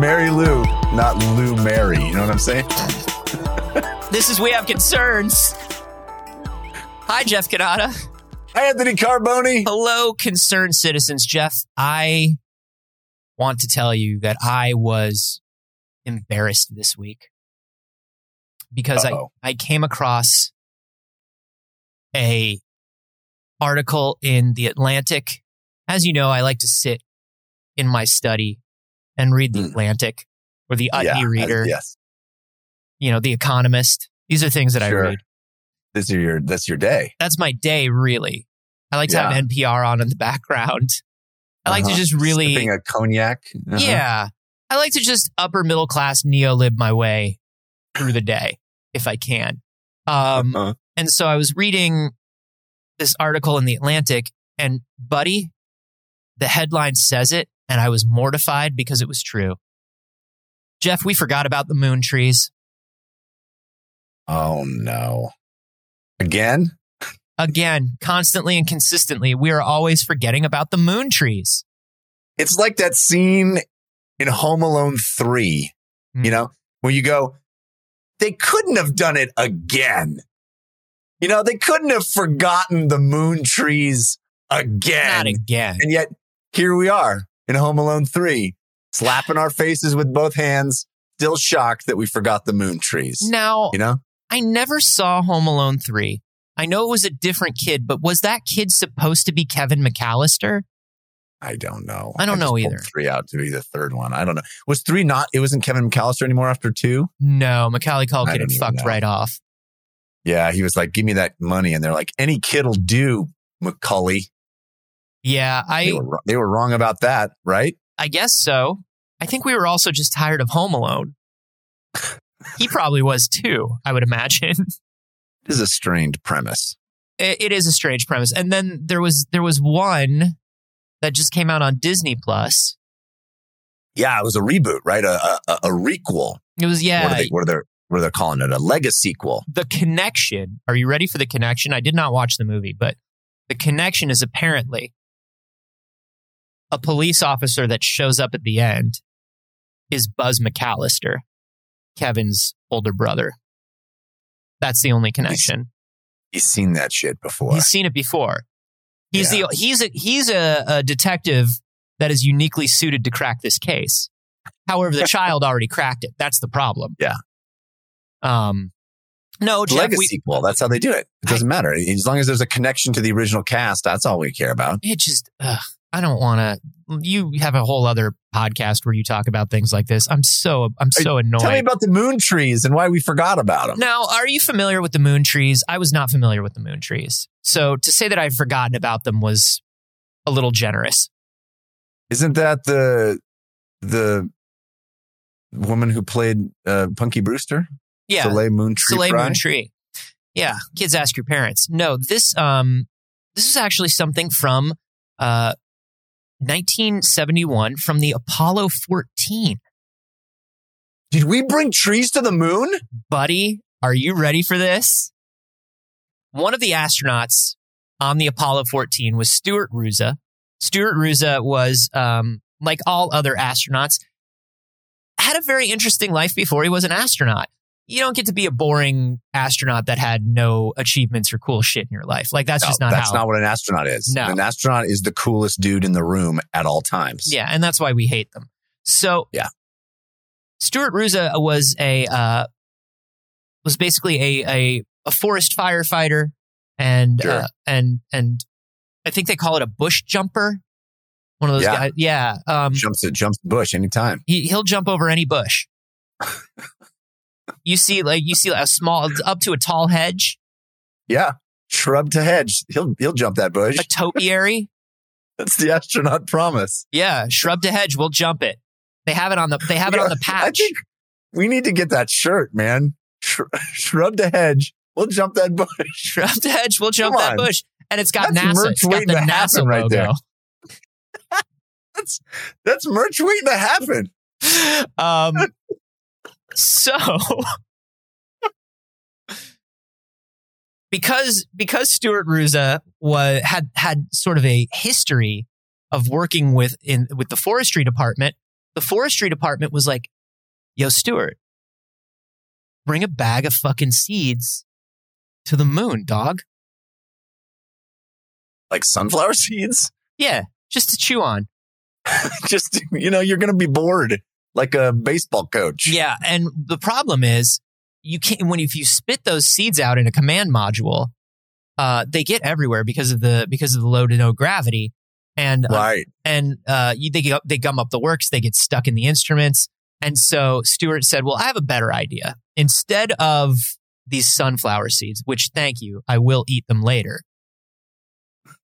Mary Lou, not Lou Mary. You know what I'm saying? This is We Have Concerns. Hi, Jeff Cannata. Hi, Anthony Carboni. Hello, concerned citizens. Jeff, I want to tell you that I was embarrassed this week because I. I came across a article in the Atlantic. As you know, I like to sit in my study and read the Hmm. Atlantic or the Utne Yeah, Reader, uh, yes, you know, the Economist. These are things that Sure. I read. this is your that's your day. That's my day, really. I like to have Yeah. NPR on in the background. I like to Uh-huh. just really, sipping a cognac. Uh-huh. yeah. I like to just upper middle class neo-lib my way through the day if I can. Um, Uh-huh. and so I was reading this article in the Atlantic, and buddy, the headline says it, and I was mortified because it was true. Jeff, we forgot about the moon trees Oh no! Again? again, constantly and consistently. We are always forgetting about the moon trees. It's like that scene in Home Alone Three. Hmm. You know, where you go, they couldn't have done it again. You know, they couldn't have forgotten the moon trees again. Not again. And yet here we are in Home Alone 3, slapping our faces with both hands, still shocked that we forgot the moon trees. Now, You know? I never saw Home Alone 3. I know it was a different kid, but was that kid supposed to be Kevin McAllister? I don't know. I don't just know either. Three out to be the third one. I don't know. Was three not? It wasn't Kevin McAllister anymore after two. No, Macaulay I Culkin had fucked know. right off. Yeah, he was like, "Give me that money," and they're like, "Any kid'll do." Macaulay. Yeah, They I were, they were wrong about that, right? I guess so. I think we were also just tired of Home Alone. he probably was too, I would imagine. It is a strained premise. it, it is a strange premise. And then there was there was one that just came out on Disney Plus. Yeah, it was a reboot, right? A a, a, a requel. It was yeah, What are they? What are they? What are they calling it? A legacy sequel. the connection. Are you ready for the connection? I did not watch the movie, but the connection is apparently a police officer that shows up at the end is Buzz McAllister, Kevin's older brother. That's the only connection. He's seen that shit before. He's seen it before. He's Yeah. the he's a he's a, a detective that is uniquely suited to crack this case. However, the child already cracked it. That's the problem. Yeah. Um. No, Jeff, legacy we, sequel. That's how they do it. It doesn't matter as long as there's a connection to the original cast. That's all we care about. it just ugh, I don't want to. You have a whole other podcast where you talk about things like this. I'm so I'm so annoyed. Tell me about the moon trees and why we forgot about them. Now, are you familiar with the moon trees? I was not familiar with the moon trees. So to say that I've forgotten about them was a little generous. Isn't that the the woman who played uh, Punky Brewster? Yeah. Soleil Moon Tree Soleil Moon Tree. Yeah. Kids ask your parents. No, this um this is actually something from uh 1971 from the Apollo 14. Did we bring trees to the moon? Buddy, are you ready for this? One of the astronauts on the Apollo 14 was Stuart Roosa. Stuart Roosa was, um, like all other astronauts, had a very interesting life before he was an astronaut. You don't get to be a boring astronaut that had no achievements or cool shit in your life. Like that's No, just not that's how. not what an astronaut is. No. An astronaut is the coolest dude in the room at all times. Yeah, and that's why we hate them. So Yeah. Stuart Roosa was a uh, was basically a a, a forest firefighter and Sure. uh, and and I think they call it a bush jumper. One of those Yeah. guys. Yeah. Um, Jumps it, jumps bush anytime. he he'll jump over any bush. you see, like you see a small up to a tall hedge, Yeah. Shrub to hedge. He'll he'll jump that bush. a topiary. That's the astronaut promise. Yeah, shrub to hedge. We'll jump it. They have it on the. They have it on the I patch. think we need to get that shirt, man. Sh- shrub to hedge. We'll jump that bush. Shrub to hedge. We'll jump that bush, and it's got That's NASA. It's got the NASA right logo. there. That's that's merch waiting to happen. Um, so because because Stuart Roosa was had had sort of a history of working with in with the forestry department, the forestry department was like, yo, Stuart, bring a bag of fucking seeds to the moon, dog. Like sunflower seeds? Yeah, just to chew on. Just, you know, you're going to be bored like a baseball coach. Yeah. And the problem is you can't, when, if you spit those seeds out in a command module, uh, they get everywhere because of the, because of the low to no gravity. And, uh, Right. and, uh, you, they, they gum up the works, they get stuck in the instruments. And so Stuart said, well, I have a better idea. Instead of these sunflower seeds, which thank you, I will eat them later.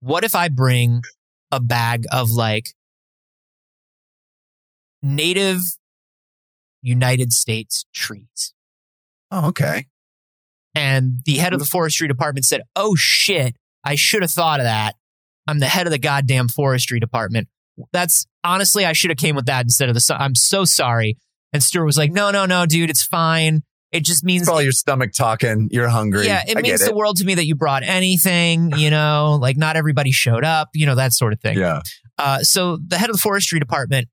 What if I bring a bag of like native United States trees? Oh, okay. And the head of the forestry department said, Oh shit, I should have thought of that. I'm the head of the goddamn forestry department. That's honestly, I should have came with that instead of the, I'm so sorry. And Stuart was like, No, no, no, dude, it's fine. It just means It's probably your stomach talking. You're hungry. yeah, it I means the it. world to me that you brought anything, you know, like not everybody showed up, you know, that sort of thing. Yeah. Uh, so the head of the forestry department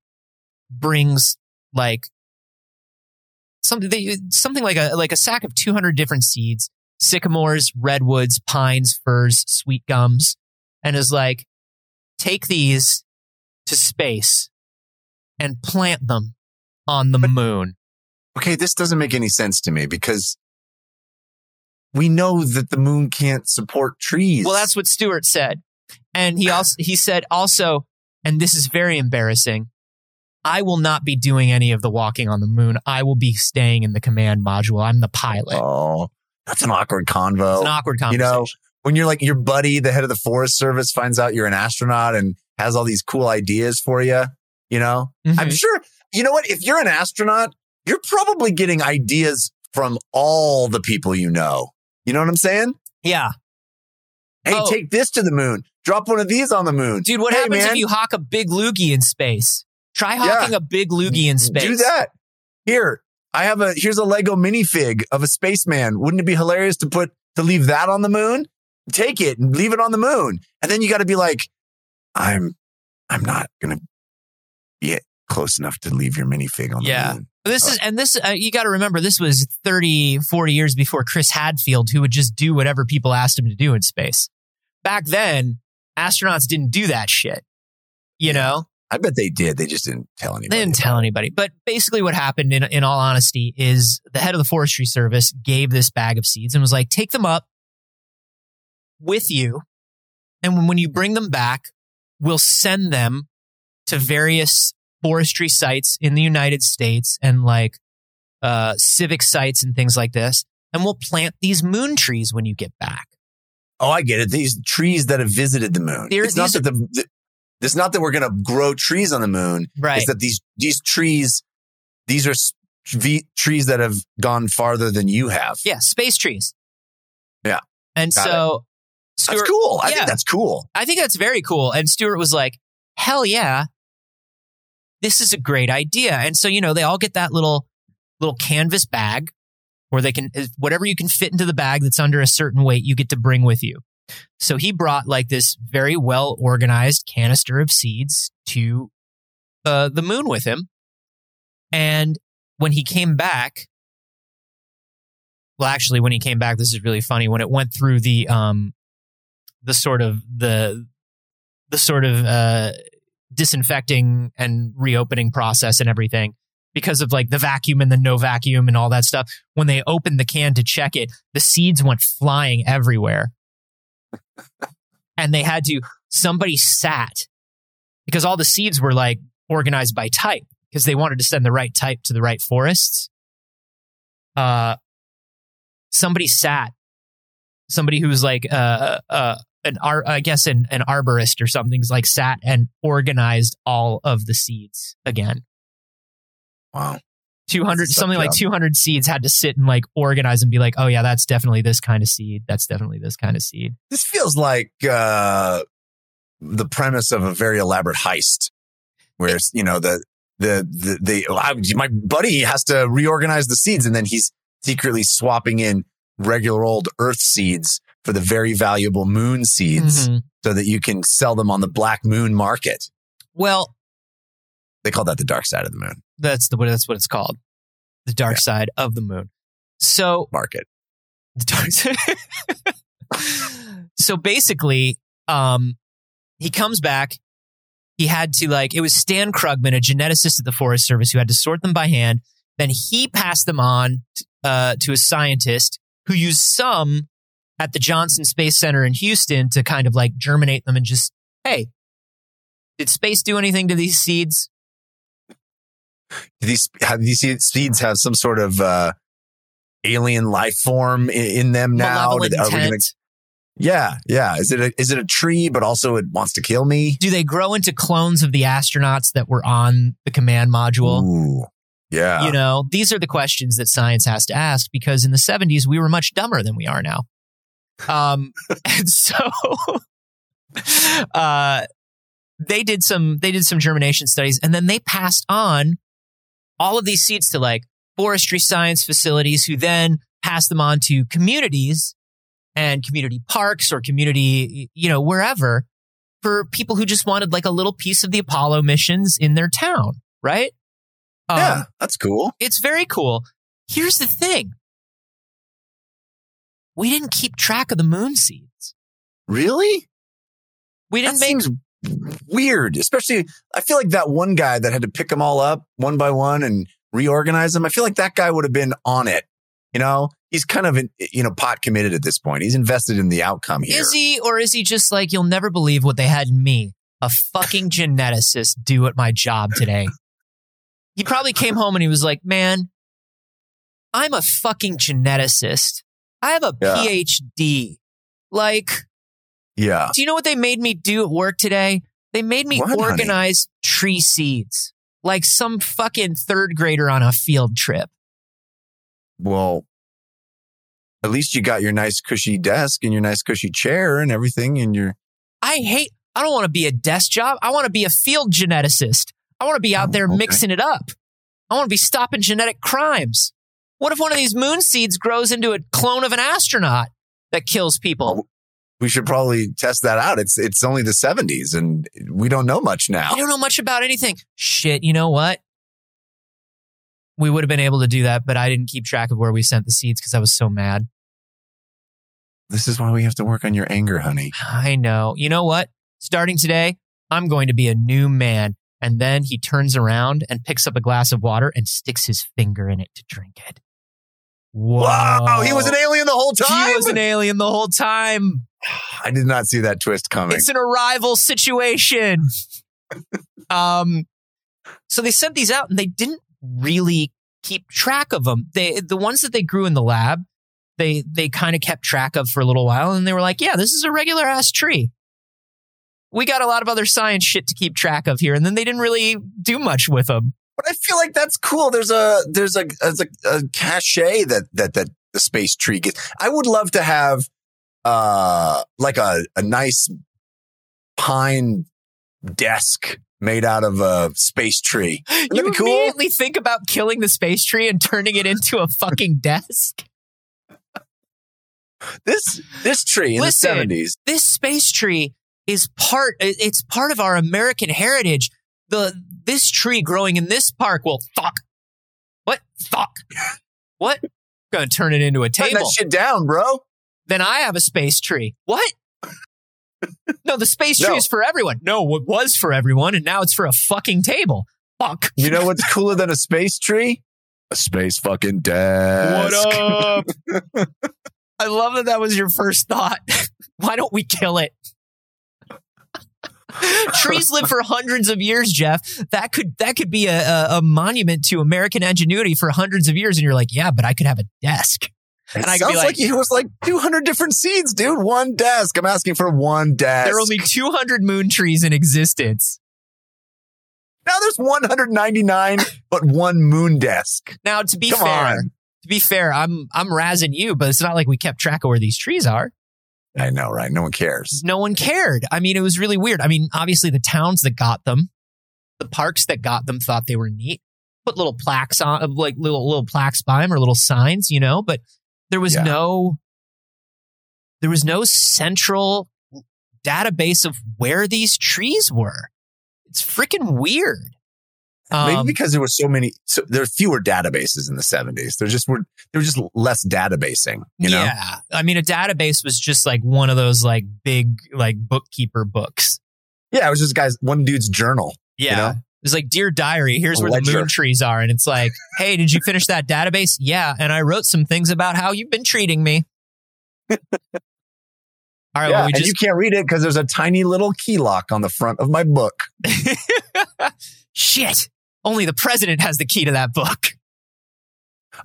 brings like something they, something like a like a sack of 200 different seeds, sycamores, redwoods, pines, firs, sweet gums, and is like, take these to space and plant them on the moon. Okay. This doesn't make any sense to me because we know that the moon can't support trees. Well, that's what Stuart said. And he also he said also, and this is very embarrassing. I will not be doing any of the walking on the moon. I will be staying in the command module. I'm the pilot. oh, that's an awkward convo. it's an awkward conversation. you know, when you're like your buddy, the head of the Forest Service, finds out you're an astronaut and has all these cool ideas for you. You know, Mhm. I'm sure. You know what? If you're an astronaut, you're probably getting ideas from all the people you know. You know what I'm saying? yeah, Hey, Oh. take this to the moon. Drop one of these on the moon. dude. What Hey, happens man. if you hawk a big loogie in space? Try hawking a big loogie in space. Do that. Here, I have a here's a Lego minifig of a spaceman. Wouldn't it be hilarious to put to leave that on the moon? Take it and leave it on the moon. And then you got to be like, I'm I'm not gonna be close enough to leave your minifig on the Yeah. moon. This is, and this, uh, you got to remember, this was 30, 40 years before Chris Hadfield, who would just do whatever people asked him to do in space. Back then, astronauts didn't do that shit. You know, I bet they did. They just didn't tell anybody. they didn't tell anybody. But basically, what happened, in, in all honesty, is the head of the Forestry Service gave this bag of seeds and was like, take them up with you. And when, you bring them back, we'll send them to various forestry sites in the United States and like uh, civic sites and things like this. And we'll plant these moon trees when you get back. Oh, I get it. These trees that have visited the moon. There- it's not that the it's not that we're going to grow trees on the moon. Right. It's that these these trees these are v- trees that have gone farther than you have. yeah, space trees. Yeah. And Got so, That's Stuart, cool. I yeah. think that's cool. I think that's very cool. And Stuart was like, hell yeah, this is a great idea. And so, you know, they all get that little, little canvas bag where they can, eh, whatever you can fit into the bag that's under a certain weight, you get to bring with you. So he brought like this very well organized canister of seeds to uh, the moon with him. And when he came back, well, actually, when he came back, this is really funny. When it went through the, um, the sort of the the sort of uh, disinfecting and reopening process and everything because of like the vacuum and the no vacuum and all that stuff. When they opened the can to check it, the seeds went flying everywhere, and they had to somebody sat because all the seeds were like organized by type because they wanted to send the right type to the right forests. Uh, somebody sat somebody who was like uh, uh, an ar- I guess an, an arborist or something's like sat and organized all of the seeds again. Wow. 200 something like 200 seeds had to sit and like organize and be like, "Oh yeah, that's definitely this kind of seed. That's definitely this kind of seed." This feels like uh, the premise of a very elaborate heist, where you know the the the, the I, my buddy has to reorganize the seeds, and then he's secretly swapping in regular old Earth seeds for the very valuable Moon seeds, Mhm. so that you can sell them on the Black Moon market. Well, They call that the dark side of the moon. That's the that's what it's called. The dark Yeah. side of the moon. So Market. the dark side. so basically, um, he comes back. He had to like it was Stan Krugman, a geneticist at the Forest Service, who had to sort them by hand. Then he passed them on uh, to a scientist who used some at the Johnson Space Center in Houston to kind of like germinate them and just hey, did space do anything to these seeds? Do these have these seeds have some sort of uh, alien life form in, in them now? Malevolent Are we gonna- yeah, yeah. Is it a, is it a tree, but also it wants to kill me? do they grow into clones of the astronauts that were on the command module? Ooh, yeah. You know, these are the questions that science has to ask because in the 70s, we were much dumber than we are now. Um, and so, uh, they did some, they did some germination studies and then they passed on all of these seeds to like forestry science facilities who then pass them on to communities and community parks or community, you know, wherever for people who just wanted like a little piece of the Apollo missions in their town, right? Um, yeah, that's cool. it's very cool. Here's the thing. We didn't keep track of the moon seeds. Really? We didn't make seems weird. Especially, I feel like that one guy that had to pick them all up one by one and reorganize them. I feel like that guy would have been on it. You know, he's kind of, in, you know, pot committed at this point. He's invested in the outcome here. Is he or is he just like you'll never believe what they had in me, a fucking geneticist do at my job today? He probably came home and he was like, "Man, I'm a fucking geneticist. I have a Yeah. PhD. Like, yeah. do you know what they made me do at work today? They made me What, honey? organize tree seeds like some fucking third grader on a field trip. Well, at least you got your nice cushy desk and your nice cushy chair and everything and your, I hate, I don't want to be a desk job. I want to be a field geneticist. I want to be out Oh, there okay. mixing it up. I want to be stopping genetic crimes. What if one of these moon seeds grows into a clone of an astronaut that kills people? Oh, we should probably test that out. It's, it's only the seventies and we don't know much now. I don't know much about anything. Shit, you know what? We would have been able to do that, but I didn't keep track of where we sent the seeds because I was so mad. This is why we have to work on your anger, honey. I know. You know what? Starting today, I'm going to be a new man. And then he turns around and picks up a glass of water and sticks his finger in it to drink it. Whoa. Wow. He was an alien the whole time. He was an alien the whole time. I did not see that twist coming. It's an arrival situation. um, so they sent these out and they didn't really keep track of them. They, the ones that they grew in the lab, they, they kind of kept track of for a little while and they were like, yeah, this is a regular ass tree. We got a lot of other science shit to keep track of here. And then they didn't really do much with them. But I feel like that's cool. There's a there's a there's a, a cachet that that that the space tree gets. I would love to have uh like a a nice pine desk made out of a space tree. Wouldn't You cool? immediately think about killing the space tree and turning it into a fucking desk. This this tree in Listen. the seventies. this space tree is part it's part of our American heritage. The this tree growing in this park will fuck. What? Fuck. What? Gonna turn it into a Turn table. that shit down, bro. Then I have a space tree. What? no, the space tree No. is for everyone. No, it was for everyone, and now it's for a fucking table. Fuck. You know what's cooler than a space tree? A space fucking desk. What up? I love that that was your first thought. Why don't we kill it? Trees live for hundreds of years, Jeff. That could that could be a, a, a monument to American ingenuity for hundreds of years. And you're like, yeah, but I could have a desk. It And I sounds like- like, it was like 200 different seeds, dude. One desk. I'm asking for one desk. There are only 200 moon trees in existence. now there's 199, but one moon desk. Now, to be Come fair, on. to be fair, I'm I'm razzing you, but it's not like we kept track of where these trees are. I know, right? No one cares. no one cared. I mean, it was really weird. I mean, obviously the towns that got them, the parks that got them thought they were neat. Put little plaques on, like little little plaques by them or little signs, you know. But there was Yeah. no, there was no central database of where these trees were. It's freaking weird. Maybe Um, because there were so many, so there were fewer databases in the 70s. There just were, there was just less databasing, you know? Yeah. I mean, a database was just like one of those like big, like bookkeeper books. Yeah, it was just guys, one dude's journal. Yeah. know? It was like, Dear Diary, here's where the moon trees are. And it's like, hey, did you finish that database? Yeah. And I wrote some things about how you've been treating me. All right. yeah, well, we and just you can't read it because there's a tiny little key lock on the front of my book Shit. Only the president has the key to that book.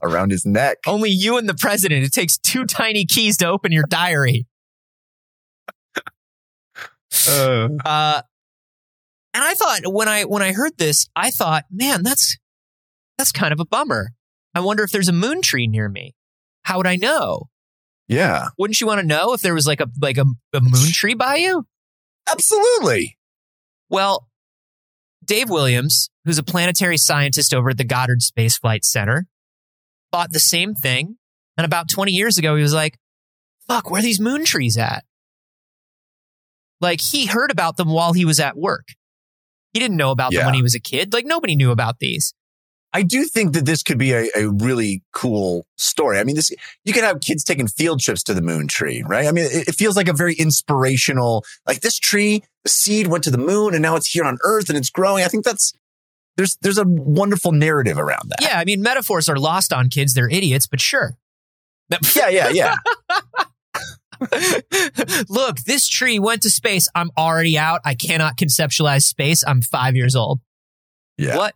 around his neck. Only you and the president. It takes two tiny keys to open your diary. Uh, Uh, and I thought when I when I heard this, I thought, man, that's that's kind of a bummer. I wonder if there's a moon tree near me. How would I know? yeah, Wouldn't you want to know if there was like a like a, a moon tree by you? absolutely. Well, Dave Williams, who's a planetary scientist over at the Goddard Space Flight Center, thought the same thing. And about 20 years ago, he was like, fuck, where are these moon trees at? Like he heard about them while he was at work. He didn't know about them when he was a kid. Like nobody knew about these. I do think that this could be a, a really cool story. I mean, this you could have kids taking field trips to the moon tree, right? I mean, it, it feels like a very inspirational. Like this tree, the seed went to the moon, and now it's here on Earth and it's growing. I think that's there's there's a wonderful narrative around that. Yeah. I mean, metaphors are lost on kids. They're idiots, but sure. yeah, yeah, yeah. Look, this tree went to space. I'm already out. I cannot conceptualize space. I'm five years old. Yeah. What?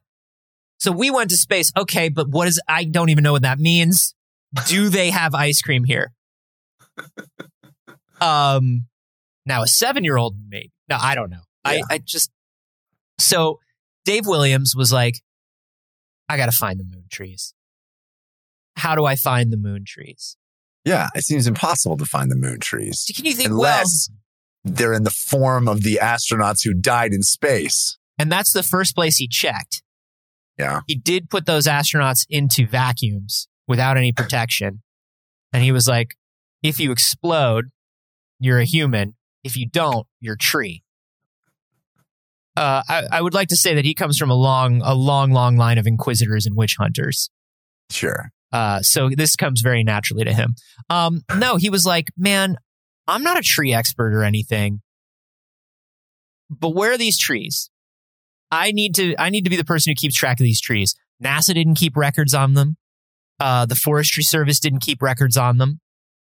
So we went to space. Okay, but what is, I don't even know what that means. Do they have ice cream here? Um, now a seven year old, maybe. No, I don't know. Yeah. I, I just, so Dave Williams was like, I got to find the moon trees. How do I find the moon trees? Yeah, it seems impossible to find the moon trees Can you think, unless they're in the form of the astronauts who died in space. and that's the first place he checked. Yeah. He did put those astronauts into vacuums without any protection. And he was like, if you explode, you're a human. If you don't, you're a tree. Uh, I, I would like to say that he comes from a long, a long, long line of inquisitors and witch hunters. Sure. Uh, so this comes very naturally to him. Um, no, he was like, man, I'm not a tree expert or anything, but where are these trees? I need to, I need to be the person who keeps track of these trees. NASA didn't keep records on them. Uh, the Forestry Service didn't keep records on them.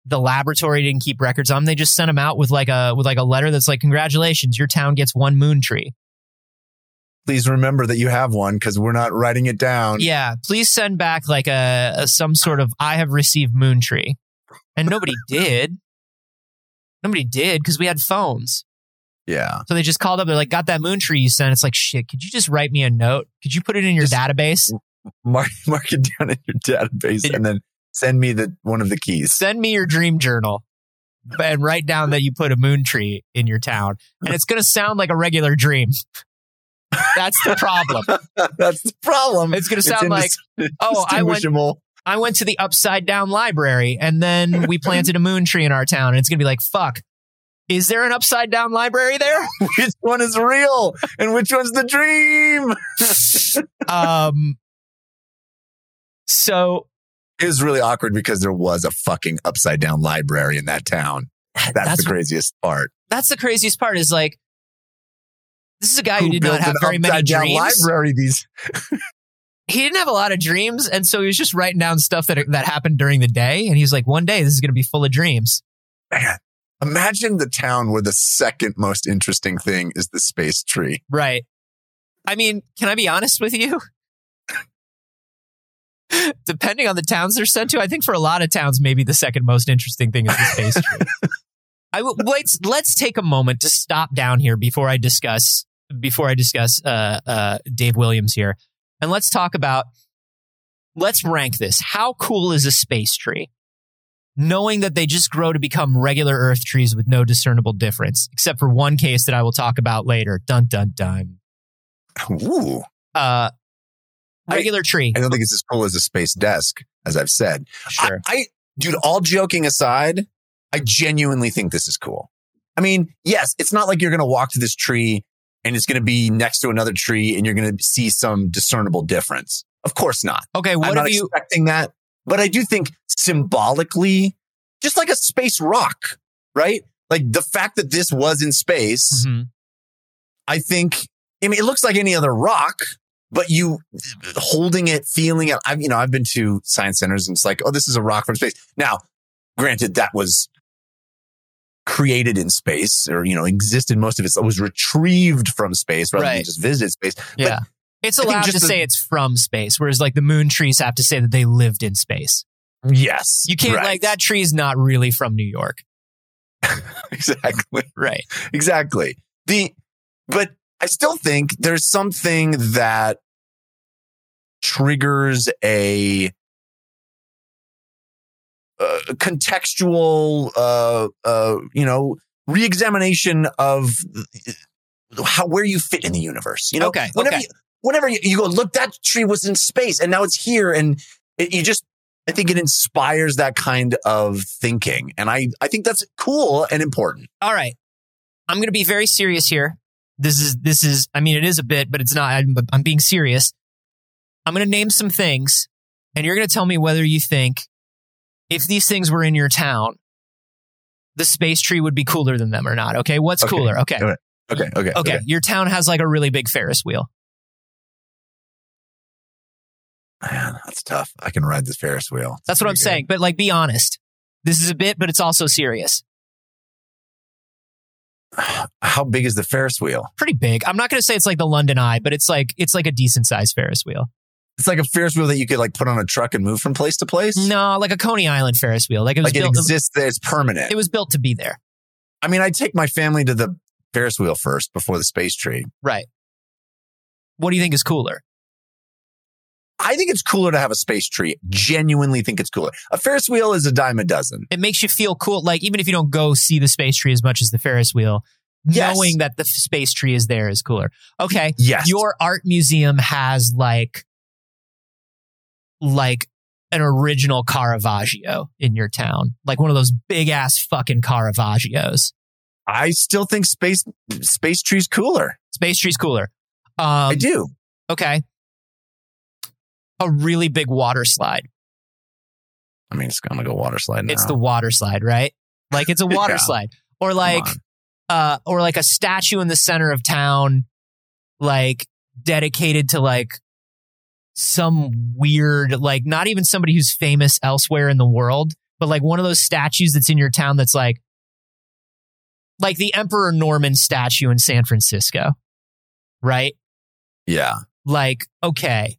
The laboratory didn't keep records on them. They just sent them out with like a, with like a letter that's like, congratulations, your town gets one moon tree. Please remember that you have one because we're not writing it down. Yeah, please send back like a, a some sort of I have received moon tree. And nobody did. Nobody did because we had phones. Yeah. So they just called up. They're like, got that moon tree you sent. It's like, shit, could you just write me a note? Could you put it in your Just- database? Mark, mark it down in your database and then send me the one of the keys. Send me your dream journal and write down that you put a moon tree in your town. And it's going to sound like a regular dream. That's the problem. That's the problem. It's going to sound like, oh, I went. I went to the upside down library and then we planted a moon tree in our town. And it's going to be like, fuck, is there an upside down library there? which one is real and which one's the dream? Um, so It was really awkward because there was a fucking upside down library in that town. That's, That's- the craziest part. that's the craziest part is like, this is a guy who, Who did not have very many dreams. library? These He didn't have a lot of dreams. And so he was just writing down stuff that, that happened during the day. And he was like, one day this is going to be full of dreams. man. Imagine the town where the second most interesting thing is the space tree. Right. I mean, can I be honest with you? Depending on the towns they're sent to, I think for a lot of towns, maybe the second most interesting thing is the space tree. I w- let's let's take a moment to stop down here before I discuss before I discuss uh, uh, Dave Williams here, and let's talk about let's rank this. How cool is a space tree? Knowing that they just grow to become regular Earth trees with no discernible difference, except for one case that I will talk about later. Dun dun dun. Ooh. Uh, I- regular tree. I don't think it's as cool as a space desk, as I've said. Sure. I, I, dude, all joking aside, I genuinely think this is cool. I mean, yes, it's not like you're going to walk to this tree and it's going to be next to another tree and you're going to see some discernible difference. Of course not. Okay, what I'm not you? expecting that, but I do think symbolically, just like a space rock, right? Like the fact that this was in space, Mhm. I think. I mean, it looks like any other rock, but you holding it, feeling it. I've you know I've been to science centers and it's like, oh, this is a rock from space. Now, granted, that was created in space, or you know, existed most of it. It was retrieved from space rather than just visited space. Yeah, it's I think allowed to the- say it's from space, whereas like the moon trees have to say that they lived in space. Yes, You can't right. like that tree is not really from New York, exactly. right? exactly. The, but I still think there's something that triggers a, uh contextual, uh, uh, you know, reexamination of how where you fit in the universe. You know, Okay, Whenever okay. you, whenever you, you go, look, that tree was in space and now it's here, and it, you just. I think it inspires that kind of thinking. And I, I think that's cool and important. All right, I'm going to be very serious here. This is this is. I mean, it is a bit, but it's not. I'm, I'm being serious. I'm going to name some things, and you're going to tell me whether you think if these things were in your town, the space tree would be cooler than them or not. Okay, what's Okay. cooler? Okay, right. Okay. Okay. okay. Your town has like a really big Ferris wheel. Man, that's tough. I can ride this Ferris wheel. That's what I'm Pretty saying. But like, be honest. This is a bit, but it's also serious. How big is the Ferris wheel? Pretty big. I'm not going to say it's like the London Eye, but it's like it's like a decent sized Ferris wheel. It's like a Ferris wheel that you could like put on a truck and move from place to place. No, like a Coney Island Ferris wheel. Like it was like it built. exists there. It's permanent. it was built to be there. I mean, I take my family to the Ferris wheel first before the space tree. Right. What do you think is cooler? I think it's cooler to have a space tree. Genuinely think it's cooler. A Ferris wheel is a dime a dozen. It makes you feel cool. Like even if you don't go see the space tree as much as the Ferris wheel, Yes. knowing that the space tree is there is cooler. Okay. Yes. Your art museum has like, like an original Caravaggio in your town, like one of those big ass fucking Caravaggios. I still think space space tree's cooler. Space tree's cooler. Um, I do. Okay. A really big water slide. I mean, it's gonna go water slide now. It's the water slide, right? Like it's a water Yeah. slide. Or like uh or like a statue in the center of town like dedicated to like some weird like not even somebody who's famous elsewhere in the world, but like one of those statues that's in your town that's like like the Emperor Norton statue in San Francisco. Right? yeah. like, okay,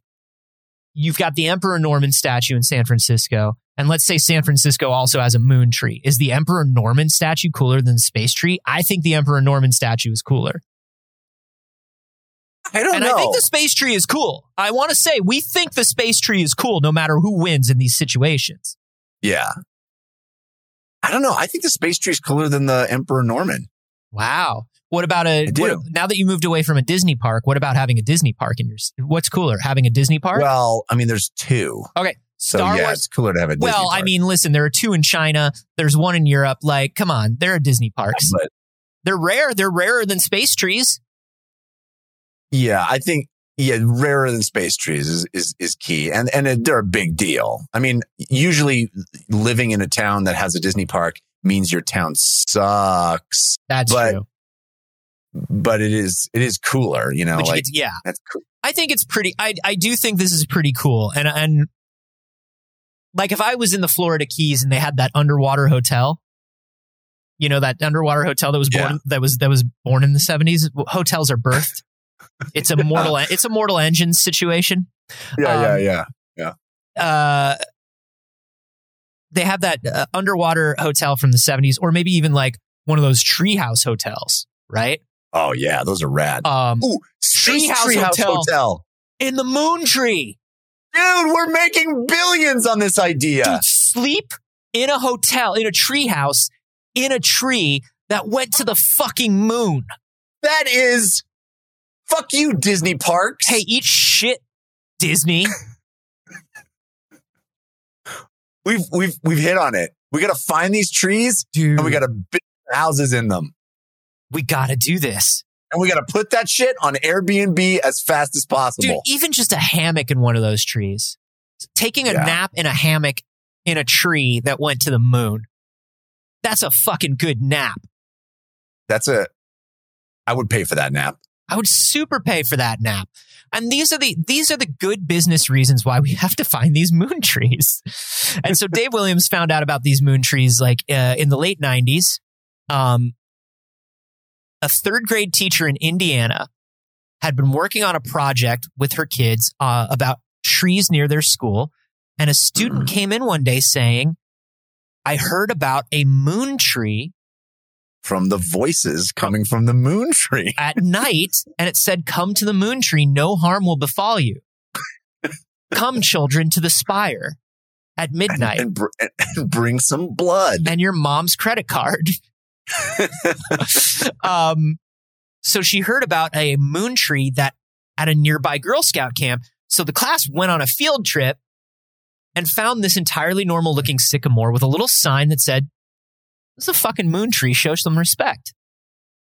you've got the Emperor Norton statue in San Francisco, and let's say San Francisco also has a moon tree. Is the Emperor Norton statue cooler than the space tree? I think the Emperor Norton statue is cooler. I don't and know. I think the space tree is cool. I want to say we think the space tree is cool no matter who wins in these situations. yeah. I don't know. I think the space tree is cooler than the Emperor Norton. Wow. What about a what- now that you moved away from a Disney park? What about having a Disney park in your? What's cooler, having a Disney park? Well, I mean, there's two. okay, So Star yeah, Wars. it's cooler to have a Disney Well, I mean, listen, there are two in China. There's one in Europe. Like, come on, there are Disney parks. But They're rare. They're rarer than space trees. Yeah, I think yeah, rarer than space trees is is, is key, and and they're a big deal. I mean, usually living in a town that has a Disney park means your town sucks, That's But, true. but it is it is cooler. You know, But you like to- yeah, that's cool. I think it's pretty. I I do think this is pretty cool. And and like if I was in the Florida Keys and they had that underwater hotel, you know that underwater hotel that was born Yeah. that was that was born in the seventies. Hotels are birthed. It's a mortal. It's a mortal engines situation. Yeah, Um, yeah, yeah. uh, they have that uh, underwater hotel from the 70s, or maybe even like one of those treehouse hotels, right? Oh yeah, those are rad. Um, Ooh, Treehouse Treehouse Hotel. Hotel. in the moon tree, Dude, we're making billions on this idea. dude, sleep in a hotel, in a treehouse, in a tree that went to the fucking moon. That is fuck you, Disney parks. Hey, eat shit, Disney. we've we've we've hit on it. We gotta find these trees Dude, and we gotta build houses in them. we gotta do this. and we got to put that shit on Airbnb as fast as Dude, possible. even just a hammock in one of those trees. Taking a Yeah. nap in a hammock in a tree that went to the moon. That's a fucking good nap. That's a. I would pay for that nap. I would super pay for that nap. And these are the these are the good business reasons why we have to find these moon trees. And so Dave Williams found out about these moon trees like uh, in the late 90s. Um, a third grade teacher in Indiana had been working on a project with her kids uh, about trees near their school, and a student came in one day saying, "I heard about a moon tree From the voices coming from the moon tree. at night and it said, Come to the moon tree, no harm will befall you. Come, children, to the spire at midnight And, br- and bring some blood. and your mom's credit card. um, so she heard about a moon tree that at a nearby Girl Scout camp. So the class went on a field trip and found this entirely normal looking sycamore with a little sign that said, This is a fucking moon tree. Show some respect.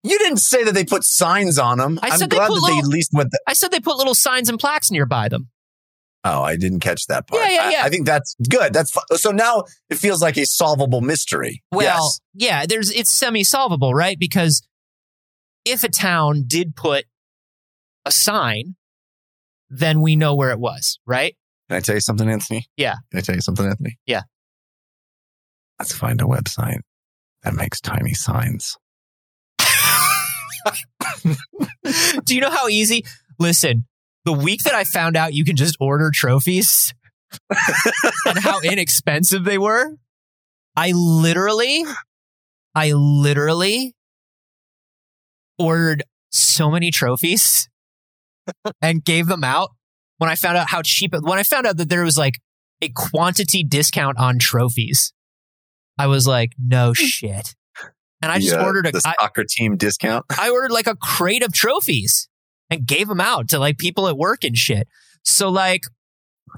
You didn't say that they put signs on them. I they glad that they at little- least went. The- I said they put little signs and plaques nearby them. oh, I didn't catch that part. Yeah, yeah, I- yeah. I, think that's good. That's fu- so now it feels like a solvable mystery. Well, yes. yeah, there's it's semi-solvable, right? Because if a town did put a sign, then we know where it was, right? Can I tell you something, Anthony? Yeah. Can I tell you something, Anthony? Yeah. Let's find a website that makes tiny signs. Do you know how easy? Listen, the week that I found out you can just order trophies and how inexpensive they were, I literally, I literally ordered so many trophies and gave them out when I found out how cheap, it, when I found out that there was like a quantity discount on trophies. I was like, no shit. And I just The, uh, ordered a, the I, soccer team discount. I ordered like a crate of trophies and gave them out to like people at work and shit. So like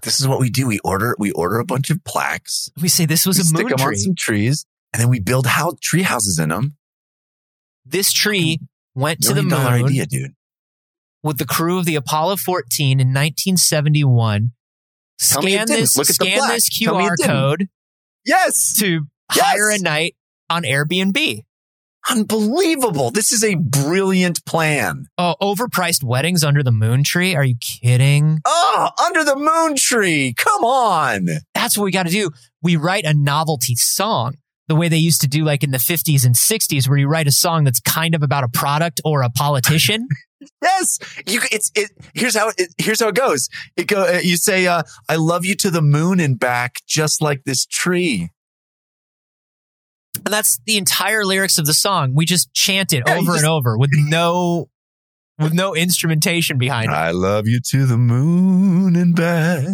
This is what we do. We order we order a bunch of plaques. we say this was we a stick moon them on tree. some trees, and then we build house tree houses in them. This tree went to the moon idea, dude. with the crew of the Apollo 14 in 1971. Tell me it Scan didn't. this, Look at scan plaque. this Tell me it QR code Yes, to Yes! hire a night on Airbnb. unbelievable. This is a brilliant plan. Oh, overpriced weddings under the moon tree? Are you kidding? Oh, under the moon tree. Come on. That's what we got to do. We write a novelty song the way they used to do like in the 50s and 60s where you write a song that's kind of about a product or a politician. Yes, you. It's it. Here's how it. Here's how it goes. It go. uh, You say, uh, "I love you to the moon and back," just like this tree. And that's the entire lyrics of the song. We just chant it Yeah, over just- and over with no with no instrumentation behind it. I love you to the moon and back,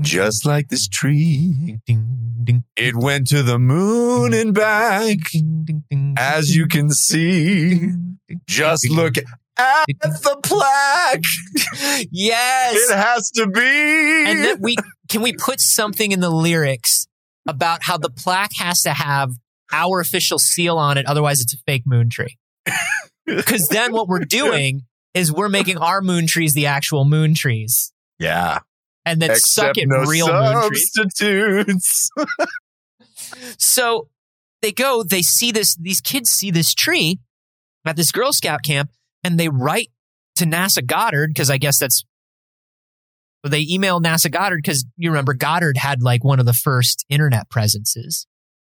just like this tree. Ding, ding, It went to the moon and back, as you can see. ding, ding, Just look at the plaque. Yes. It has to be. and then we can we put something in the lyrics about how the plaque has to have our official seal on it. Otherwise it's a fake moon tree. Because then what we're doing is we're making our moon trees the actual moon trees. Yeah. and then suck it no real moon trees. substitutes. so they go they see this these kids see this tree at this girl scout camp and they write to nasa goddard because i guess that's they email nasa goddard because you remember goddard had like one of the first internet presences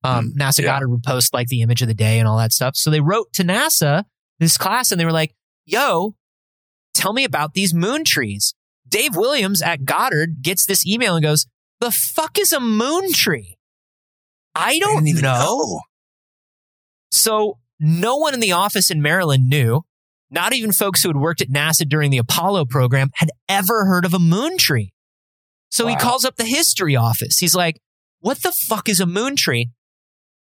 um, nasa yeah. goddard would post like the image of the day and all that stuff so they wrote to nasa this class and they were like yo tell me about these moon trees dave williams at goddard gets this email and goes the fuck is a moon tree i I don't didn't even know so no one in the office in Maryland knew, not even folks who had worked at NASA during the Apollo program had ever heard of a moon tree. So he calls up the history office. He's like, what the fuck is a moon tree?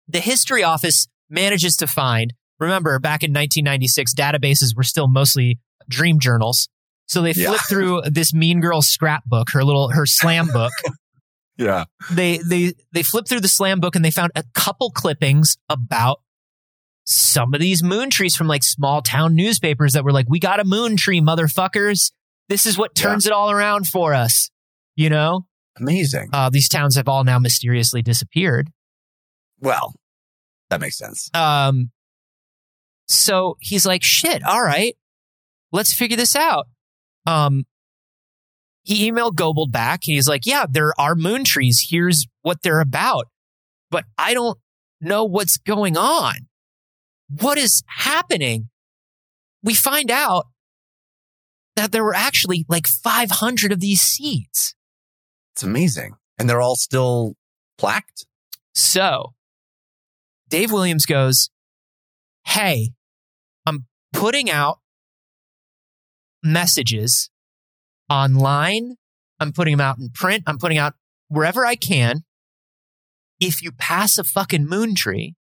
The history office manages to find, remember back in 1996, databases were still mostly dream journals. So they Yeah. flip through this mean girl scrapbook, her little, her slam book Yeah. they they they flipped through the slam book and they found a couple clippings about some of these moon trees from like small town newspapers that were like, we got a moon tree, motherfuckers. This is what turns it all around for us. You know, Amazing. uh, these towns have all now mysteriously disappeared. Well, that makes sense. Um, so he's like, shit, all right, let's figure this out. Um, he emailed Goble back and he's like, yeah, there are moon trees. Here's what they're about. But I don't know what's going on. What is happening? We find out that there were actually like 500 of these seeds. It's amazing. And they're all still plaqued? So Dave Williams goes, Hey, I'm putting out messages online. I'm putting them out in print. I'm putting out wherever I can. If you pass a fucking moon tree,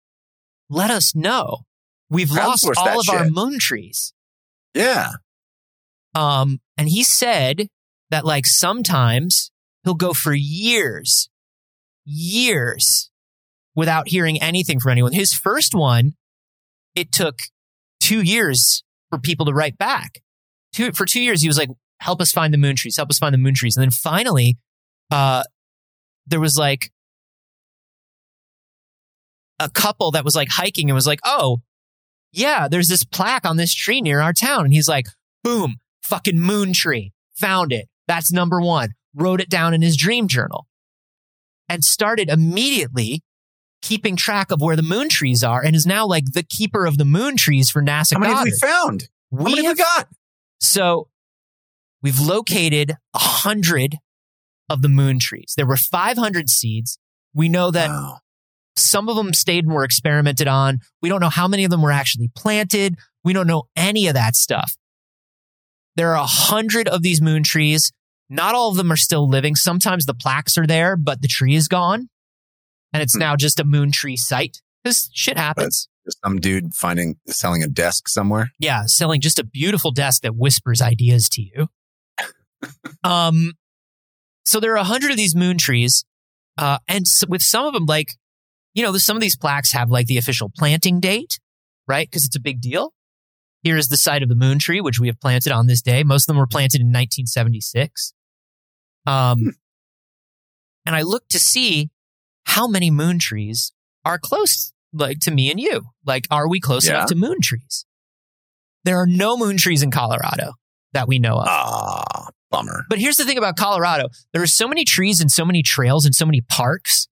let us know. We've lost all of our moon trees. Yeah. Um, and he said that like sometimes he'll go for years, years without hearing anything from anyone. His first one, it took two years for people to write back. Two, for two years, he was like, help us find the moon trees, help us find the moon trees. And then finally, uh, there was like a couple that was like hiking and was like, oh, yeah, there's this plaque on this tree near our town. And he's like, boom, fucking moon tree. Found it. That's number one. Wrote it down in his dream journal and started immediately keeping track of where the moon trees are and is now like the keeper of the moon trees for NASA How many have we Goddard. found? How many have have- we got? so we've located a hundred of the moon trees. There were 500 seeds. We know that Wow. some of them stayed and were experimented on. We don't know how many of them were actually planted. We don't know any of that stuff. There are a hundred of these moon trees. Not all of them are still living. Sometimes the plaques are there, but the tree is gone. And it's Hmm. now just a moon tree site. This shit happens. Just some dude finding, selling a desk somewhere. yeah, selling just a beautiful desk that whispers ideas to you. um, so there are a hundred of these moon trees, uh, and s with some of them, like, you know, some of these plaques have like the official planting date, right? Because it's a big deal. Here is the site of the moon tree, which we have planted on this day. Most of them were planted in 1976. Um, and I looked to see how many moon trees are close, like to me and you. Like, are we close Yeah. enough to moon trees? There are no moon trees in Colorado that we know of. Ah, bummer. But here's the thing about Colorado. There are so many trees and so many trails and so many parks.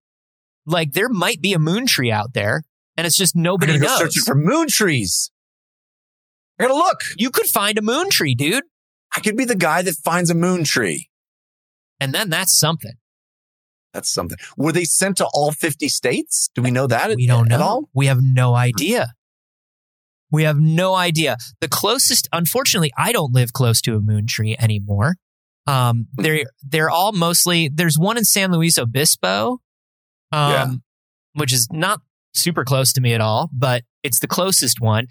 Like there might be a moon tree out there and it's just nobody knows. searching for moon trees. I gotta look. you could find a moon tree, dude. I could be the guy that finds a moon tree. And then that's something. That's something. Were they sent to all 50 states? Do we know that We don't know. at all? We have no idea. We have no idea. The closest, unfortunately, I don't live close to a moon tree anymore. Um, Hmm. they're, they're all mostly, there's one in San Luis Obispo, um, Yeah. which is not super close to me at all, but it's the closest one.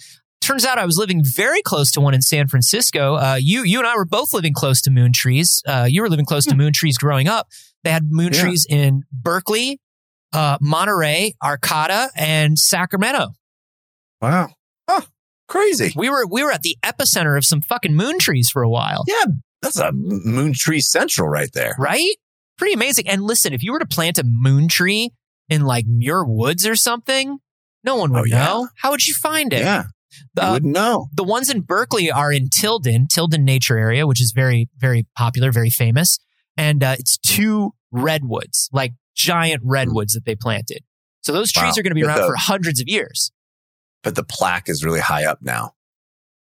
Turns out I was living very close to one in San Francisco. Uh, you, you and I were both living close to moon trees. Uh, you were living close to moon trees growing up. They had moon Hmm. Yeah. trees in Berkeley, uh, Monterey, Arcata, and Sacramento. Wow. Oh, crazy. We were we were at the epicenter of some fucking moon trees for a while, Yeah, that's a moon tree central right there. right? Pretty amazing. And listen, if you were to plant a moon tree in like Muir Woods or something, no one would Oh, yeah. know. How would you find it? Yeah, Uh, wouldn't know. the ones in Berkeley are in Tilden, Tilden Nature Area, which is very, very popular, very famous. And uh, it's two redwoods, like giant redwoods that they planted. So those trees Wow. are going to be around the- for hundreds of years. But the plaque is really high up now.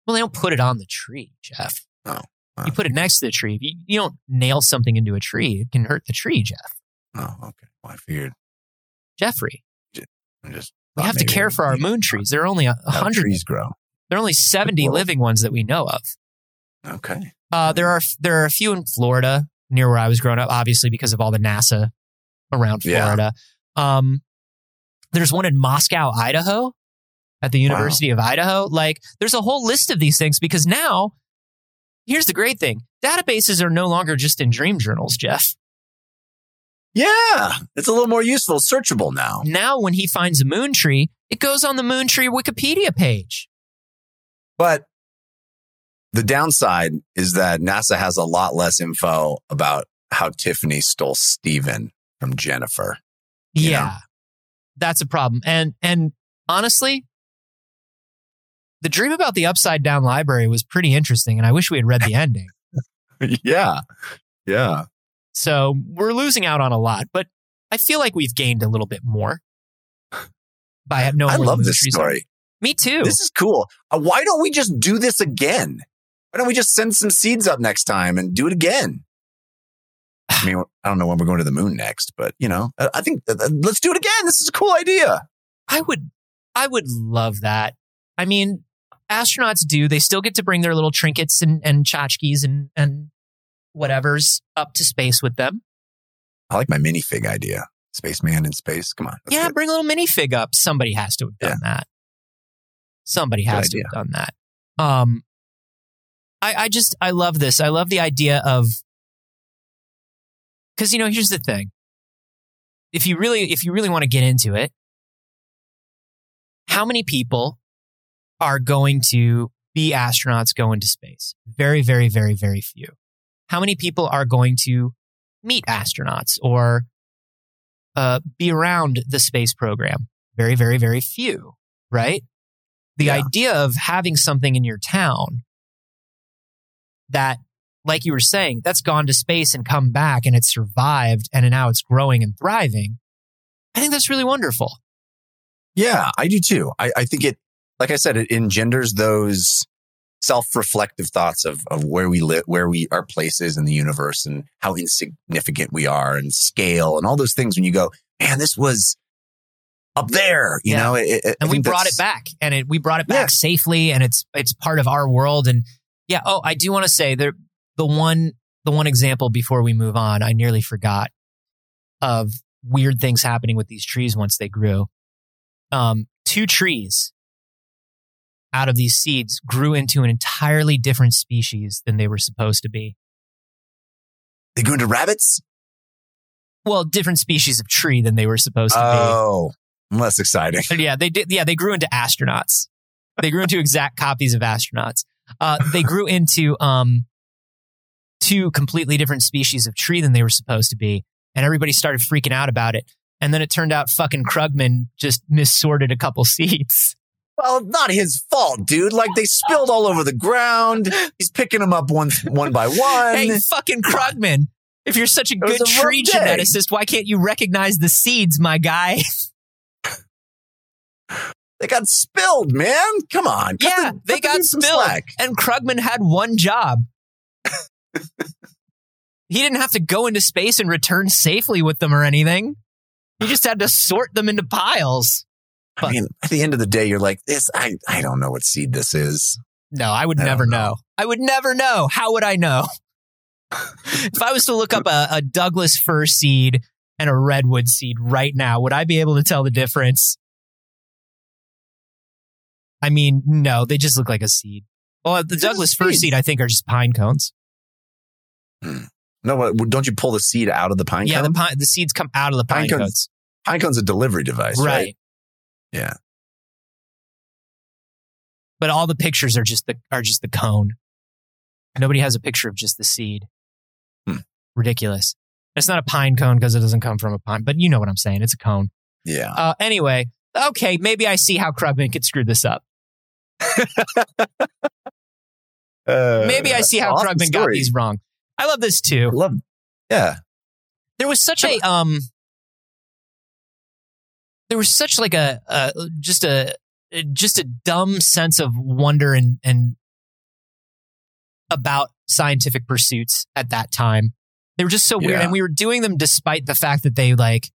Well, they don't put it on the tree, Jeff. Oh, wow. You put it next to the tree. You, you don't nail something into a tree, it can hurt the tree, Jeff. Oh, okay. Well, I figured. Jeffrey, I'm just we have to care for our moon trees. There are only a hundred. trees grow. There are only 70 living ones that we know of. Okay. Uh, there are there are a few in Florida near where I was growing up, obviously because of all the NASA around Yeah. Florida. Um, there's one in Moscow, Idaho, at the University of Idaho. Like, there's a whole list of these things because now, here's the great thing: databases are no longer just in dream journals, Jeff. Yeah, it's a little more useful, searchable now. Now, when he finds a moon tree, it goes on the moon tree Wikipedia page. But the downside is that NASA has a lot less info about how Tiffany stole Steven from Jennifer. Yeah. know? That's a problem. And and honestly, the dream about the upside down library was pretty interesting and I wish we had read the ending. yeah. Yeah. So, we're losing out on a lot, but I feel like we've gained a little bit more by knowing I love this are. story. Me too. This is cool. Uh, why don't we just do this again? Why don't we just send some seeds up next time and do it again? I mean, I don't know when we're going to the moon next, but you know, I I think uh, let's do it again. This is a cool idea. I would I would love that. I mean, astronauts do. They still get to bring their little trinkets and, and tchotchkes and, and whatever's up to space with them. I like my minifig idea. Spaceman in space. Come on. yeah, good. bring a little minifig up. Somebody has to have done that. Somebody Good has to idea. have done that. Um I, I just I love this. I love the idea of because you know, here's the thing. If you really if you really want to get into it, how many people are going to be astronauts go into space? Very, very, very, very few. How many people are going to meet astronauts or uh, be around the space program? Very, very, very few, right? The Yeah. idea of having something in your town that, like you were saying, that's gone to space and come back and it's survived and now it's growing and thriving. I think that's really wonderful. Yeah, I do too. I, I think it, like I said, it engenders those self-reflective thoughts of, of where we live, where we, our places in the universe and how insignificant we are and scale and all those things when you go, man, this was up there, you Yeah. know, it, it- and we brought it back and it, we brought it back Yeah. safely and it's it's part of our world and yeah oh i do want to say there the one the one example before we move on i nearly forgot of weird things happening with these trees once they grew um two trees out of these seeds grew into an entirely different species than they were supposed to be They grew into rabbits. well different species of tree than they were supposed to be Oh, less exciting. Yeah, they did. Yeah, they grew into astronauts. They grew into exact copies of astronauts. Uh, they grew into um, two completely different species of tree than they were supposed to be, and everybody started freaking out about it. And then it turned out fucking Krugman just missorted a couple seeds. Well, not his fault, dude. Like they spilled all over the ground. He's picking them up one, one by one. Hey, fucking Krugman! If you're such a was good a tree geneticist, why can't you recognize the seeds, my guy? They got spilled, man. Come on. Yeah, the- they got spilled. And Krugman had one job. he didn't have to go into space and return safely with them or anything. He just had to sort them into piles. I mean, at the end of the day, you're like, this, I, I don't know what seed this is. No, I would I never know. know. I would never know. How would I know? if I was to look up a, a Douglas fir seed and a redwood seed right now, would I be able to tell the difference? I mean, no, they just look like a seed. Well, the They're Douglas fir seed, I think, are just pine cones. Hmm. No, what, don't you pull the seed out of the pine yeah, cone? the pine, the seeds come out of the pine, Pine cones, cones. pine cone's a delivery device, right? Right. Yeah. But all the pictures are just the are just the cone. Nobody has a picture of just the seed. Hmm. Ridiculous. It's not a pine cone because it doesn't come from a pine, but you know what I'm saying. It's a cone. Yeah. Uh, anyway, okay, maybe I see how Krugman could screw this up. Maybe I see how awesome Krugman got these wrong. I love this too. Love. Yeah. There was such a um. There was such like a, a just a just a dumb sense of wonder and and about scientific pursuits at that time. They were just so weird, Yeah. and we were doing them despite the fact that they like.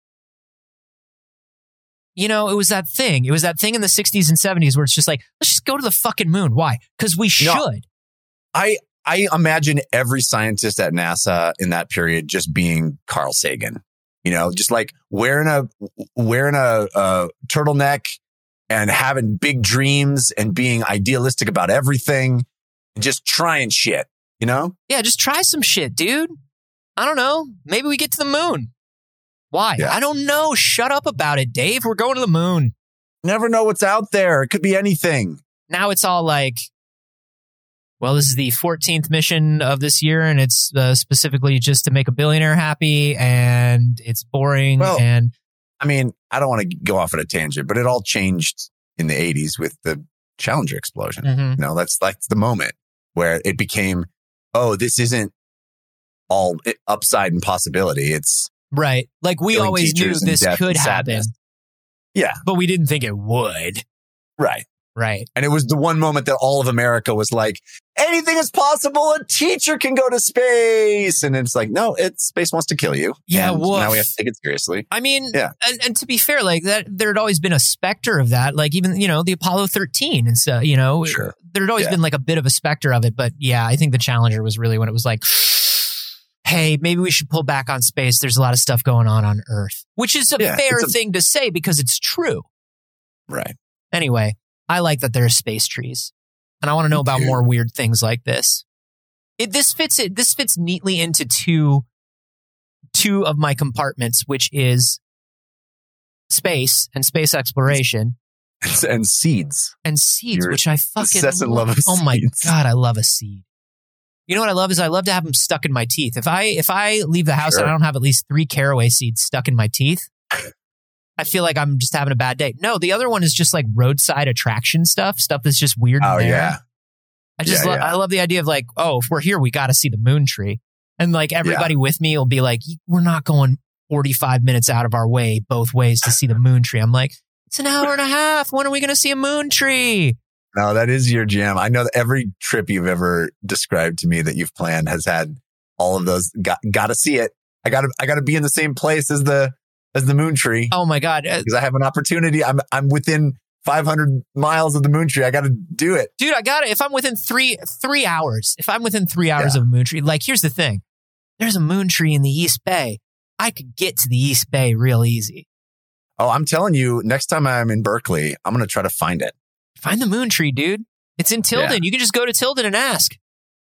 You know, it was that thing. It was that thing in the 60s and 70s where it's just like, let's just go to the fucking moon. Why? Because we should. No. I I imagine every scientist at NASA in that period just being Carl Sagan. You know, just like wearing a wearing a, a turtleneck and having big dreams and being idealistic about everything, and just trying shit. You know, Yeah, just try some shit, dude. I don't know. Maybe we get to the moon. Why? Yeah. I don't know. Shut up about it, Dave. We're going to the moon. Never know what's out there. It could be anything. Now it's all like, well, this is the 14th mission of this year, and it's uh, specifically just to make a billionaire happy, and it's boring. Well, and I mean, I don't want to go off on a tangent, but it all changed in the 80s with the Challenger explosion. Mhm. You know, that's like the moment where it became, oh, this isn't all upside and possibility. It's right, like we always knew this could happen. Yeah. but we didn't think it would. right. Right. And it was the one moment that all of America was like, anything is possible. A teacher can go to space. And it's like, no, it space wants to kill you. Yeah, woof. now we have to take it seriously. I mean, Yeah. and, and to be fair, like that, there had always been a specter of that. Like even, you know, the Apollo 13 and so, you know, Sure. there had always Yeah. been like a bit of a specter of it. But yeah, I think the Challenger was really when it was like, hey, maybe we should pull back on space. There's a lot of stuff going on on Earth, which is a Yeah, fair a- thing to say because it's true. Right. Anyway, I like that there are space trees, and I want to know about more weird things like this. It this fits it. This fits neatly into two two of my compartments, which is space and space exploration And seeds. and seeds, which I fucking love of Oh my seeds. god, I love a seed. You know what I love is I love to have them stuck in my teeth. If I if I leave the house Sure. and I don't have at least three caraway seeds stuck in my teeth, I feel like I'm just having a bad day. No, the other one is just like roadside attraction stuff, stuff that's just weird. Oh, there. yeah. I just Yeah, lo- yeah. I love the idea of like, oh, if we're here, we got to see the moon tree, and like everybody with me will be like, we're not going 45 minutes out of our way both ways to see the moon tree. I'm like, it's an hour and a half. When are we going to see a moon tree? No, that is your jam. I know that every trip you've ever described to me that you've planned has had all of those. Got got to see it. I got to I got to be in the same place as the as the moon tree Oh my god, Uh, because I have an opportunity. I'm I'm within 500 miles of the moon tree. I got to do it. dude, I got it. If I'm within three three hours, if I'm within three hours Yeah. of a moon tree, like here's the thing, there's a moon tree in the East Bay. I could get to the East Bay real easy. Oh, I'm telling you, next time I'm in Berkeley, I'm going to try to find it. Find the moon tree, dude. It's in Tilden. You can just go to Tilden and ask.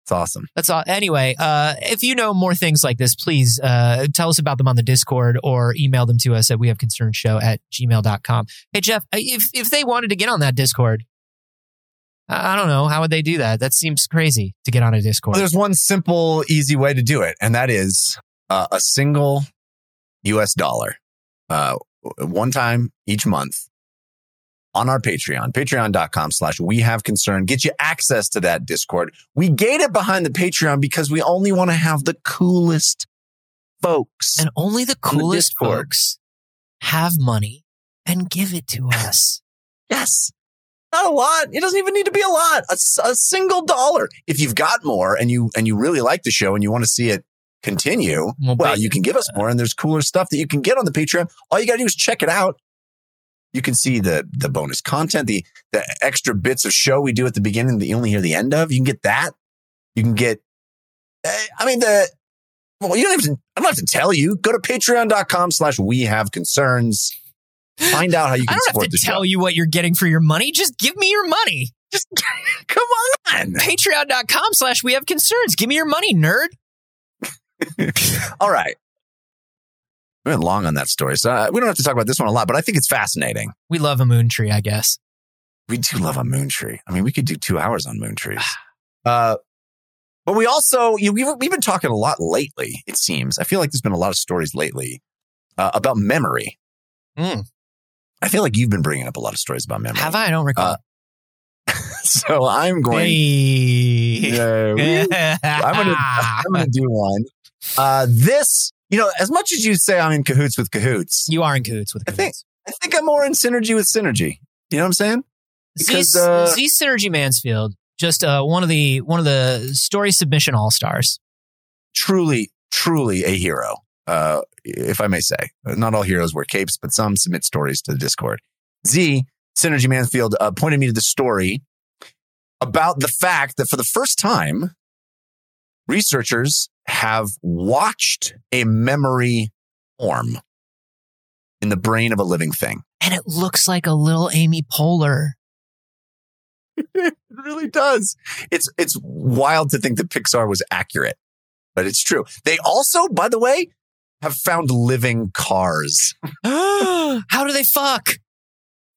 It's awesome. That's all. Anyway, uh, if you know more things like this, please uh, tell us about them on the Discord or email them to us at we have concern show at gmail.com. Hey, Jeff, uh, if, if they wanted to get on that Discord, I I don't know. How would they do that? That seems crazy to get on a Discord. Well, there's one simple, easy way to do it, and that is uh, a single US dollar, uh, one time each month on our Patreon, patreon.com slash we have concern, get you access to that Discord. We gate it behind the Patreon because we only want to have the coolest folks. and only the On the coolest folks have money and give it to us. Yes. Not a lot. It doesn't even need to be a lot. A single dollar. If you've got more and you and you really like the show and you want to see it continue, Well, well, you can give us more. And there's cooler stuff that you can get on the Patreon. All you got to do is check it out. You can see the the bonus content, the the extra bits of show we do at the beginning that you only hear the end of. You can get that. You can get. eh, I mean the. Well, you don't have to. I don't have to tell you. Go to patreon.com slash we have concerns. Find out how you can I can don't support have the to show. tell you what you're getting for your money. Just give me your money. Just come on. Patreon.com slash we have concerns. Give me your money, nerd. All right. We went long on that story, so uh, we don't have to talk about this one a lot, but I think it's fascinating. We love a moon tree, I guess. We do love a moon tree. I mean, we could do two hours on moon trees. Uh, but we also, you know, we've, we've been talking a lot lately, it seems. I feel like there's been a lot of stories lately uh, about memory. Mm. I feel like you've been bringing up a lot of stories about memory. Have I? I don't recall. Uh, So I'm going. hey. I'm gonna I'm gonna do one. Uh, this, you know, as much as you say I'm in cahoots with cahoots, you are in cahoots with I think- cahoots. I think I'm more in synergy with synergy. You know what I'm saying? Because, Z, uh, Z Synergy Mansfield, just uh, one of the one of the story submission all stars. Truly, truly a hero. Uh, if I may say, not all heroes wear capes, but some submit stories to the Discord. Z Synergy Mansfield uh, pointed me to the story about the fact that for the first time, researchers have watched a memory form in the brain of a living thing. And it looks like a little Amy Poehler. It really does. It's it's wild to think that Pixar was accurate, but it's true. They also, by the way, have found living cars. How do they fuck?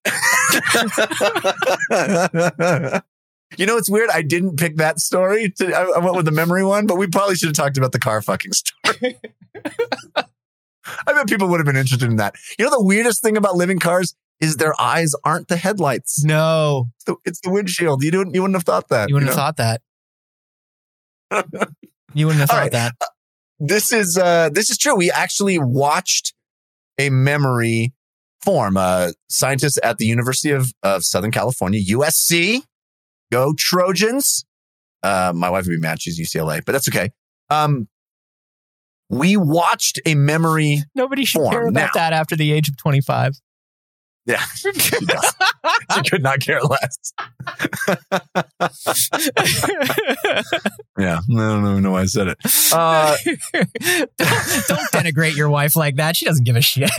you know, it's weird. I didn't pick that story. To, I, I went with the memory one, but we probably should have talked about the car fucking story. I bet people would have been interested in that. You know, the weirdest thing about living cars is their eyes aren't the headlights. No, It's the, it's the windshield. You don't. You wouldn't have thought that. you wouldn't know? have thought that. You wouldn't have thought right. that. this is uh this is true. We actually watched a memory form. Uh scientist at the University of, of Southern California, USC. Go Trojans. Uh my wife would be mad she's UCLA, but that's okay. Um we watched a memory Nobody should Form care about now. that after the age of 25. yeah she could not care less yeah i don't even know why i said it uh don't, don't denigrate your wife like that. She doesn't give a shit.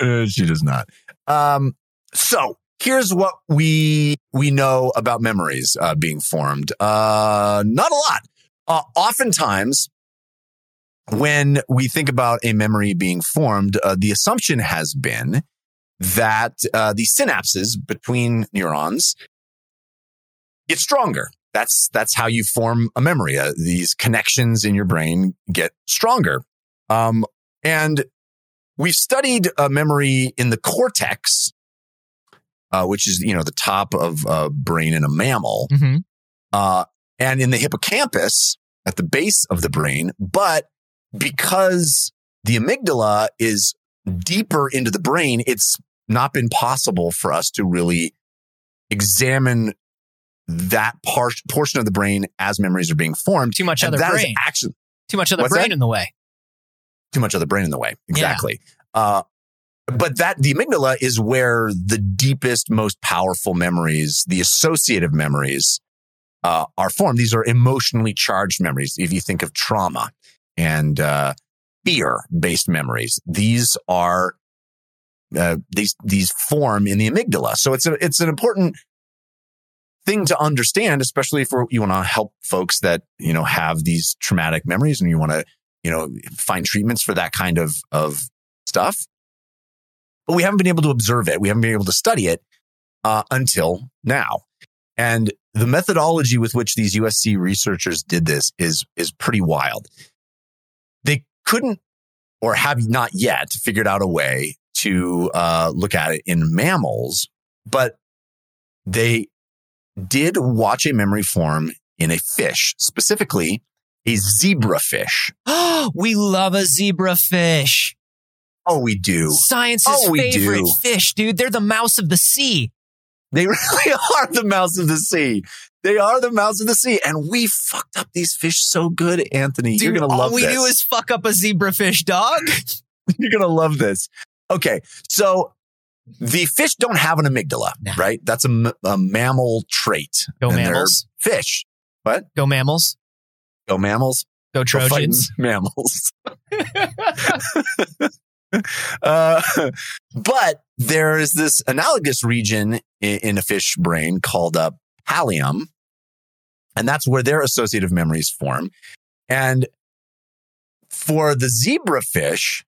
Uh, she does not. Um, so here's what we we know about memories uh, being formed. Uh, not a lot. Uh, oftentimes, when we think about a memory being formed, uh, the assumption has been that uh, the synapses between neurons get stronger. That's that's how you form a memory. Uh, these connections in your brain get stronger. Um, and we've studied uh, memory in the cortex, uh, which is you know the top of a brain in a mammal, Mm-hmm. uh, and in the hippocampus at the base of the brain. But because the amygdala is deeper into the brain, it's not been possible for us to really examine that part portion of the brain as memories are being formed. Too much And other brain. actually Too much other brain that? in the way. too much other brain in the way. Exactly. Uh, but that the amygdala is where the deepest, most powerful memories, the associative memories, uh, are formed. These are emotionally charged memories. If you think of trauma and uh, fear-based memories, these are uh, these these form in the amygdala. So it's a it's an important thing to understand, especially if you want to help folks that you know have these traumatic memories and you want to you know find treatments for that kind of of stuff. But we haven't been able to observe it. We haven't been able to study it uh, until now. And the methodology with which these USC researchers did this is is pretty wild. They couldn't or have not yet figured out a way to uh, look at it in mammals, but they did watch a memory form in a fish, specifically a zebrafish. Oh, we love a zebra fish. Oh, we do. Science's Oh, we favorite do. fish, dude. They're the mouse of the sea. They really are the mouse of the sea. They are the mouse of the sea. And we fucked up these fish so good, Anthony. You're going to love this. all we do is fuck up a zebra fish, dog. You're going to love this. Okay. So the fish don't have an amygdala, No. right? That's a mammal trait. Go mammals. Fish. What? Go mammals. Go mammals. Go Go Trojans. mammals. uh, but there is this analogous region in, in a fish brain called a pallium, and that's where their associative memories form. And for the zebrafish,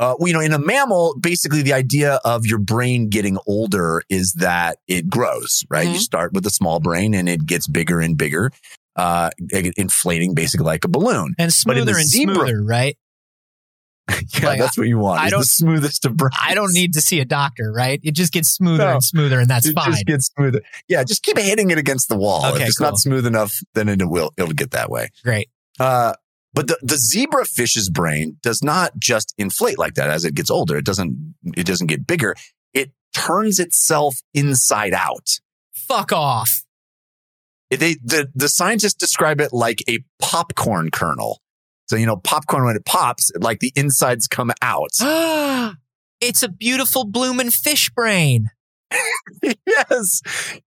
uh, well, you know, in a mammal, basically the idea of your brain getting older is that it grows, right? You Mhm. start with a small brain and it gets bigger and bigger, uh, inflating basically like a balloon. and smoother and zebra- smoother, right? Yeah, Like, that's what you want. I don't- the smoothest of brains. I don't need to see a doctor, right? It just gets smoother No. and smoother, and that's fine. it fine. just gets smoother. Yeah, just keep hitting it against the wall. Okay, if it's cool. not smooth enough, then it will it'll get that way. Great. Uh, but the, the zebra fish's brain does not just inflate like that as it gets older. It doesn't it doesn't get bigger. It turns itself inside out. Fuck off. They the the scientists describe it like a popcorn kernel. So you know, popcorn when it pops, like the insides come out. it's a beautiful blooming fish brain. yes,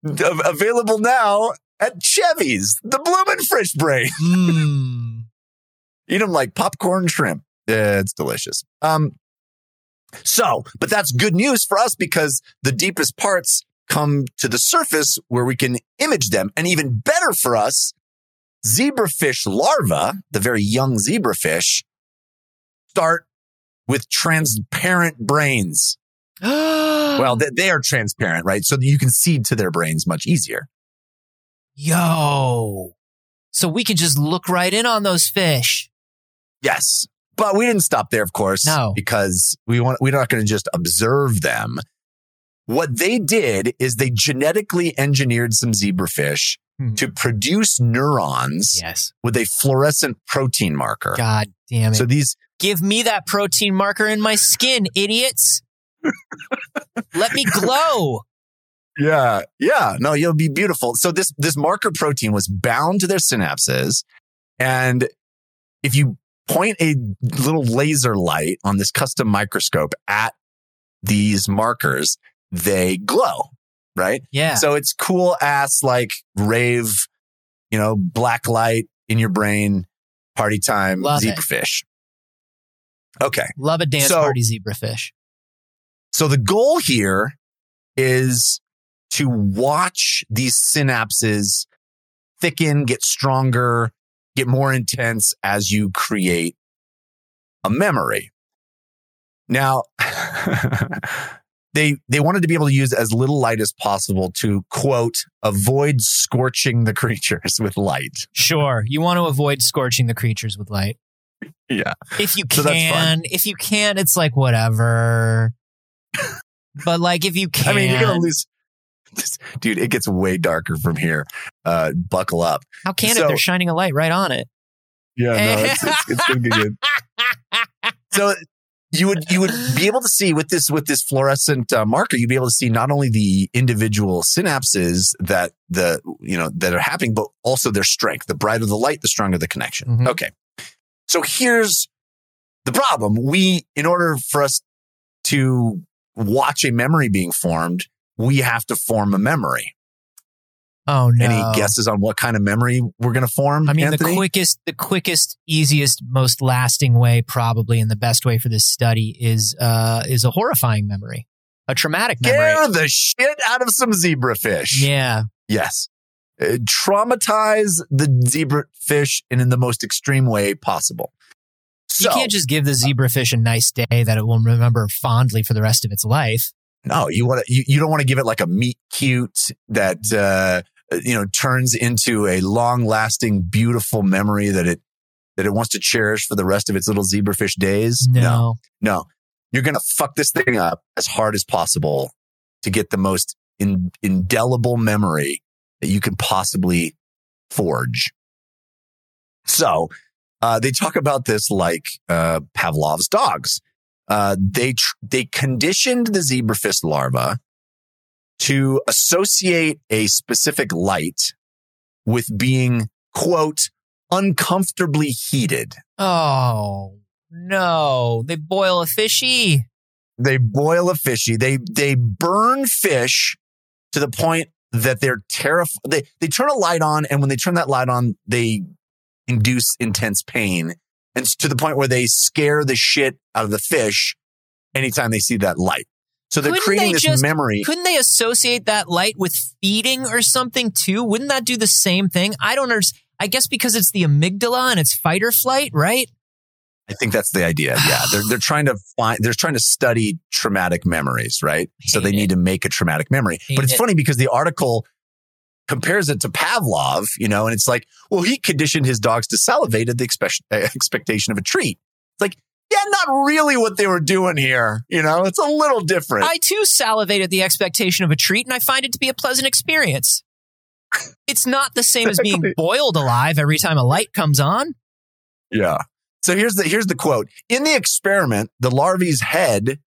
Av- available now at Chevy's, the bloomin' fish brain. Mmm. Eat them like popcorn shrimp. Yeah, it's delicious. Um, so, but that's good news for us because the deepest parts come to the surface where we can image them. And even better for us, zebrafish larvae, the very young zebrafish, start with transparent brains. well, they, they are transparent, right? So you can see to their brains much easier. Yo. So we can just look right in on those fish. Yes. But we didn't stop there, of course. No. Because we want, we're not going to just observe them. What they did is they genetically engineered some zebrafish Hmm. to produce neurons Yes. with a fluorescent protein marker. God damn it. So these, Give me that protein marker in my skin, idiots. Let me glow. yeah, yeah, no, you'll be beautiful. So this, this marker protein was bound to their synapses. And if you point a little laser light on this custom microscope at these markers, they glow, right? Yeah. So it's cool ass, like rave, you know, black light in your brain, party time, Love it. zebrafish. Okay. Love a dance So- party zebrafish. So the goal here is to watch these synapses thicken, get stronger, get more intense as you create a memory. Now, they, they wanted to be able to use as little light as possible to quote, avoid scorching the creatures with light. Sure. You want to avoid scorching the creatures with light. Yeah. If you So that's can, if you can't, it's like whatever. but like if you I can, mean, you're going to lose. Dude, it gets way darker from here. Uh, buckle up. how can so- it? They're shining a light right on it. Yeah, no, it's, it's, it's gonna be good. So you would you would be able to see with this with this fluorescent uh, marker, you'd be able to see not only the individual synapses that the you know that are happening, but also their strength. The brighter the light, the stronger the connection. Mhm. Okay, so here's the problem: we, in order for us to watch a memory being formed, we have to form a memory. Oh no. Any guesses on what kind of memory we're going to form? I mean, Anthony? the quickest, the quickest, easiest, most lasting way, probably, and the best way for this study is uh is a horrifying memory, a traumatic memory. Scare the shit out of some zebrafish. Yeah. Yes. Uh, traumatize the zebrafish in, in the most extreme way possible. So, you can't just give the zebrafish a nice day that it will remember fondly for the rest of its life. no, you want to, you, you don't want to give it like a meet cute that, uh, you know, turns into a long lasting, beautiful memory that it, that it wants to cherish for the rest of its little zebrafish days. No. no. You're going to fuck this thing up as hard as possible to get the most in, indelible memory that you can possibly forge. So, uh, they talk about this like, uh, Pavlov's dogs. Uh, they, tr- they conditioned the zebrafish larva to associate a specific light with being, quote, uncomfortably heated. Oh no! They boil a fishy. they boil a fishy. They they burn fish to the point that they're terrified. They they turn a light on, and when they turn that light on, they induce intense pain, and to the point where they scare the shit out of the fish anytime they see that light. So they're Couldn't creating they this just- memory. Couldn't they associate that light with feeding or something too? Wouldn't that do the same thing? I don't understand. I guess because it's the amygdala and it's fight or flight, right? I think that's the idea. Yeah, they're they're trying to find. They're trying to study traumatic memories, right? so they Hate need to make a traumatic memory. Hate but it's it. funny because the article compares it to Pavlov, you know, and it's like, well, he conditioned his dogs to salivate at the expect- uh, expectation of a treat. It's like, yeah, not really what they were doing here. You know, it's a little different. I too salivate at the expectation of a treat, and I find it to be a pleasant experience. It's not the same as being boiled alive every time a light comes on. yeah. So here's the here's the quote. In the experiment, the larvae's head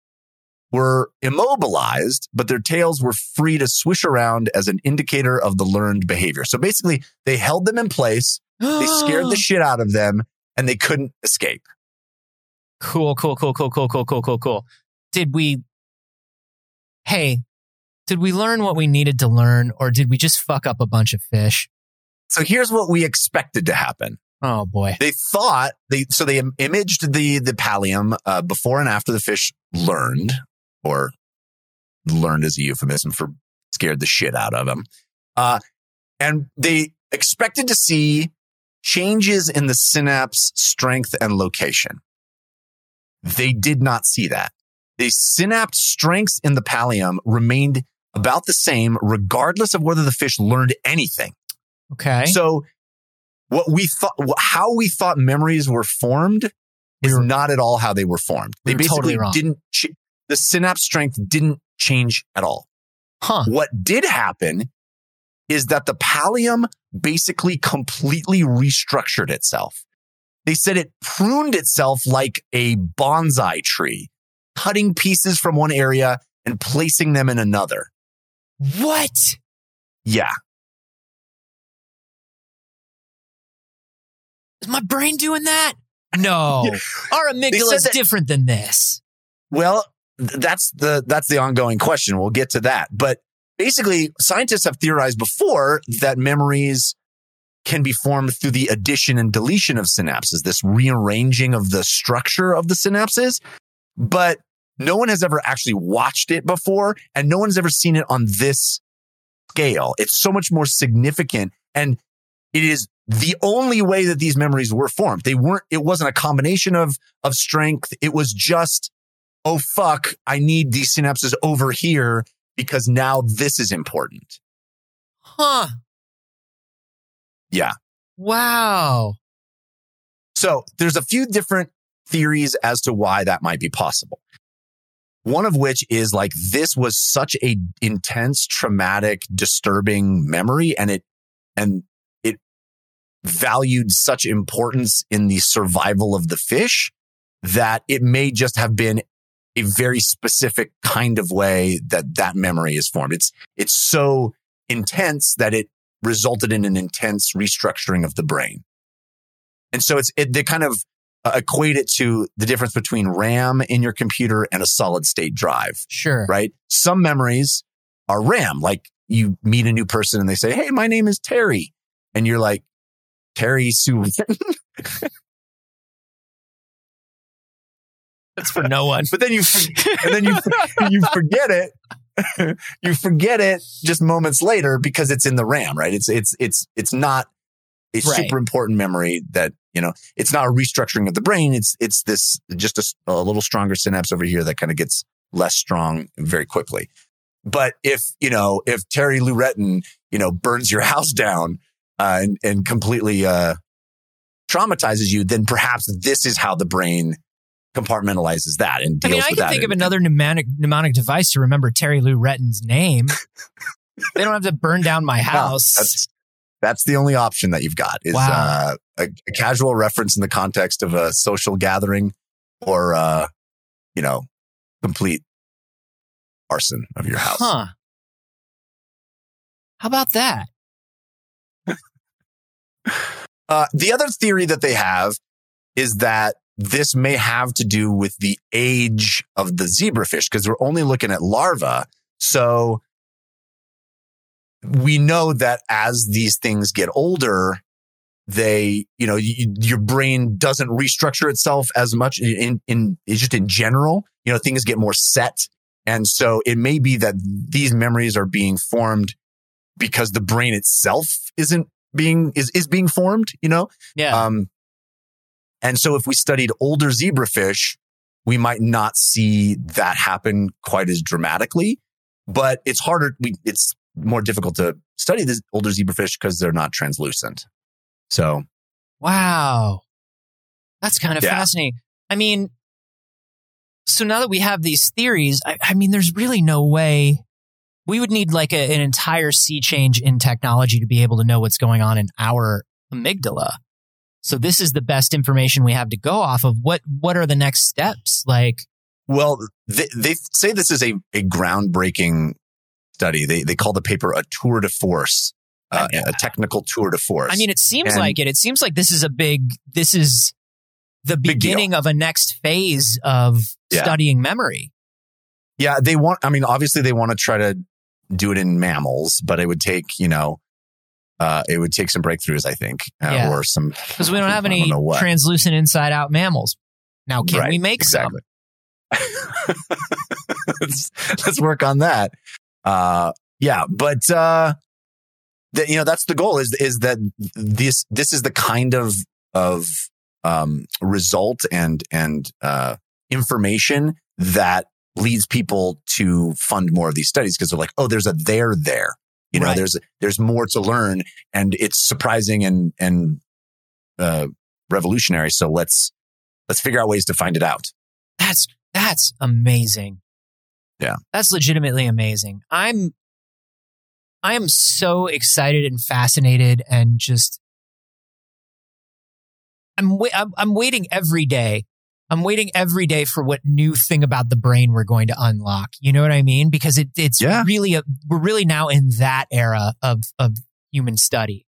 were immobilized, but their tails were free to swish around as an indicator of the learned behavior. So basically, they held them in place, they scared the shit out of them, and they couldn't escape. Cool, cool, cool, cool, cool, cool, cool, cool, cool. Did we? Hey, did we learn what we needed to learn, or did we just fuck up a bunch of fish? So here's what we expected to happen. Oh boy. They thought they so they imaged the the pallium uh, before and after the fish learned, or learned is a euphemism for scared the shit out of them, uh, and they expected to see changes in the synapse strength and location. They did not see that. The synapse strengths in the pallium remained about the same, regardless of whether the fish learned anything. Okay. So what we thought, how we thought memories were formed is We were- not at all how they were formed. We They were basically totally didn't, ch- the synapse strength didn't change at all. huh. What did happen is that the pallium basically completely restructured itself. They said it pruned itself like a bonsai tree, cutting pieces from one area and placing them in another. What? Yeah. Is my brain doing that? No. Yeah. Our amygdala is that- different than this. Well, that's the that's the ongoing question. We'll get to that. But basically, scientists have theorized before that memories can be formed through the addition and deletion of synapses, this rearranging of the structure of the synapses. But no one has ever actually watched it before, and no one's ever seen it on this scale. It's so much more significant, and it is the only way that these memories were formed. They weren't. It wasn't a combination of of strength. It was just oh fuck, I need these synapses over here because now this is important. Huh. Yeah. Wow. So there's a few different theories as to why that might be possible. One of which is like this was such a intense, traumatic, disturbing memory and it, and it valued such importance in the survival of the fish that it may just have been a very specific kind of way that that memory is formed. It's, it's so intense that it resulted in an intense restructuring of the brain. And so it's, it, they kind of uh, equate it to the difference between RAM in your computer and a solid state drive, Sure. right? Some memories are RAM, like you meet a new person and they say, Hey, my name is Terry. And you're like, Terry Sue. That's for no one. but then you, and then you, you forget it. you forget it just moments later because it's in the RAM, right? It's, it's, it's, it's not a Right. super important memory that, you know, it's not a restructuring of the brain. It's, it's this just a little stronger synapse over here that kind of gets less strong very quickly. But if, you know, if Terry Lou Retton, you know, burns your house down, uh, and, and completely, uh, traumatizes you, then perhaps this is how the brain compartmentalizes that and I deals mean, I can think of another mnemonic mnemonic device to remember Terry Lou Retton's name. they don't have to burn down my No, house. that's that's the only option that you've got is Wow. uh, a, a casual reference in the context of a social gathering or uh, you know complete arson of your house. Huh. How about that? Uh, the other theory that they have is that this may have to do with the age of the zebrafish because we're only looking at larvae. So we know that as these things get older, they, you know, you, your brain doesn't restructure itself as much in, in, in just in general, you know, things get more set. And so it may be that these memories are being formed because the brain itself isn't being, is, is being formed, you know? Yeah. Um, and so if we studied older zebrafish, we might not see that happen quite as dramatically, but it's harder. We, it's more difficult to study the older zebrafish because they're not translucent. So wow. That's kind of Yeah. fascinating. I mean, so now that we have these theories, I, I mean, there's really no way we would need like a, an entire sea change in technology to be able to know what's going on in our amygdala. So this is the best information we have to go off of. What what are the next steps? Like, Well, they, they say this is a, a groundbreaking study. They, they call the paper a tour de force, uh, a technical tour de force. I mean, it seems And- like it. It seems like this is a big. This is the beginning of a next phase of Yeah. studying memory. yeah, they want, I mean, obviously they want to try to do it in mammals, but it would take, you know, uh, it would take some breakthroughs, I think, uh, Yeah. or some, Because we don't have any don't translucent inside out mammals. Now, can Right, we make exactly. let's, let's work on that. Uh, yeah, but, uh, that, you know, that's the goal is, is that this, this is the kind of, of, um, result and, and, uh, information that leads people to fund more of these studies because they're like, oh, there's a there there. You know, Right. there's there's more to learn, and it's surprising and and uh, revolutionary. So let's let's figure out ways to find it out. That's that's amazing. Yeah. That's legitimately amazing. I'm I am so excited and fascinated and just I'm wai- I'm, I'm waiting every day. I'm waiting every day for what new thing about the brain we're going to unlock. You know what I mean? Because it, it's Yeah. really a, we're really now in that era of of human study.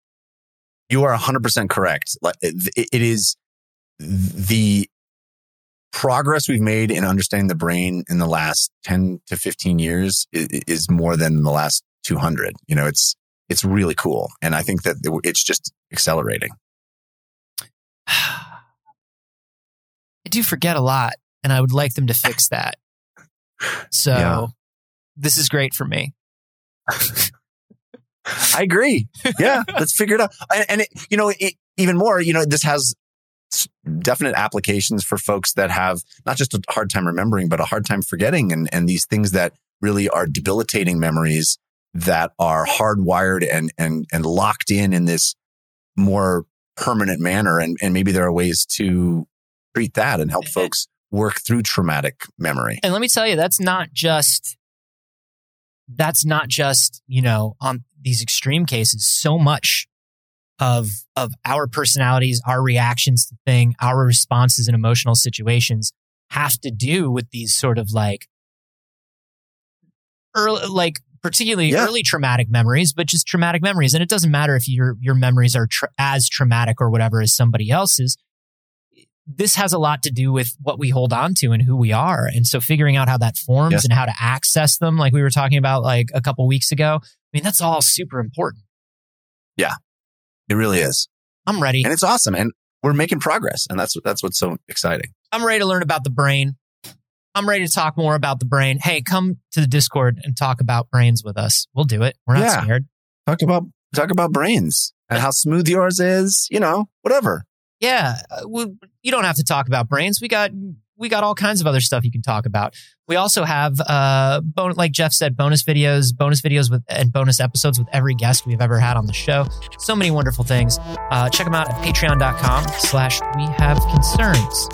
You are 100% correct. It, is the progress we've made in understanding the brain in the last 10 to 15 years is more than the last 200. You know, it's, it's really cool. And I think that it's just accelerating. I do forget a lot, and I would like them to fix that. So Yeah. this is great for me. I agree. Yeah. let's figure it out. And, and it, you know, it, even more, you know, this has definite applications for folks that have not just a hard time remembering, but a hard time forgetting and, and these things that really are debilitating memories that are hardwired and, and, and locked in in this more permanent manner. And, and maybe there are ways to treat that and help folks work through traumatic memory. And let me tell you, that's not just that's not just you know on these extreme cases. So much of of our personalities, our reactions to thing, our responses in emotional situations have to do with these sort of like early, like particularly Yeah. early traumatic memories, but just traumatic memories. And it doesn't matter if your your memories are tra- as traumatic or whatever as somebody else's. This has a lot to do with what we hold on to and who we are. And so figuring out how that forms Yes. and how to access them, like we were talking about like a couple weeks ago. I mean, that's all super important. Yeah, it really is. I'm ready. And it's awesome. And we're making progress. And that's, that's what's so exciting. I'm ready to learn about the brain. I'm ready to talk more about the brain. Hey, come to the Discord and talk about brains with us. We'll do it. We're not Yeah. scared. talk about talk about brains and how smooth yours is you know whatever Yeah, uh, we, you don't have to talk about brains. We got we got all kinds of other stuff you can talk about. We also have uh bon- like Jeff said bonus videos, bonus videos with and bonus episodes with every guest we've ever had on the show. So many wonderful things. Uh check them out at patreon.com slash we have concerns.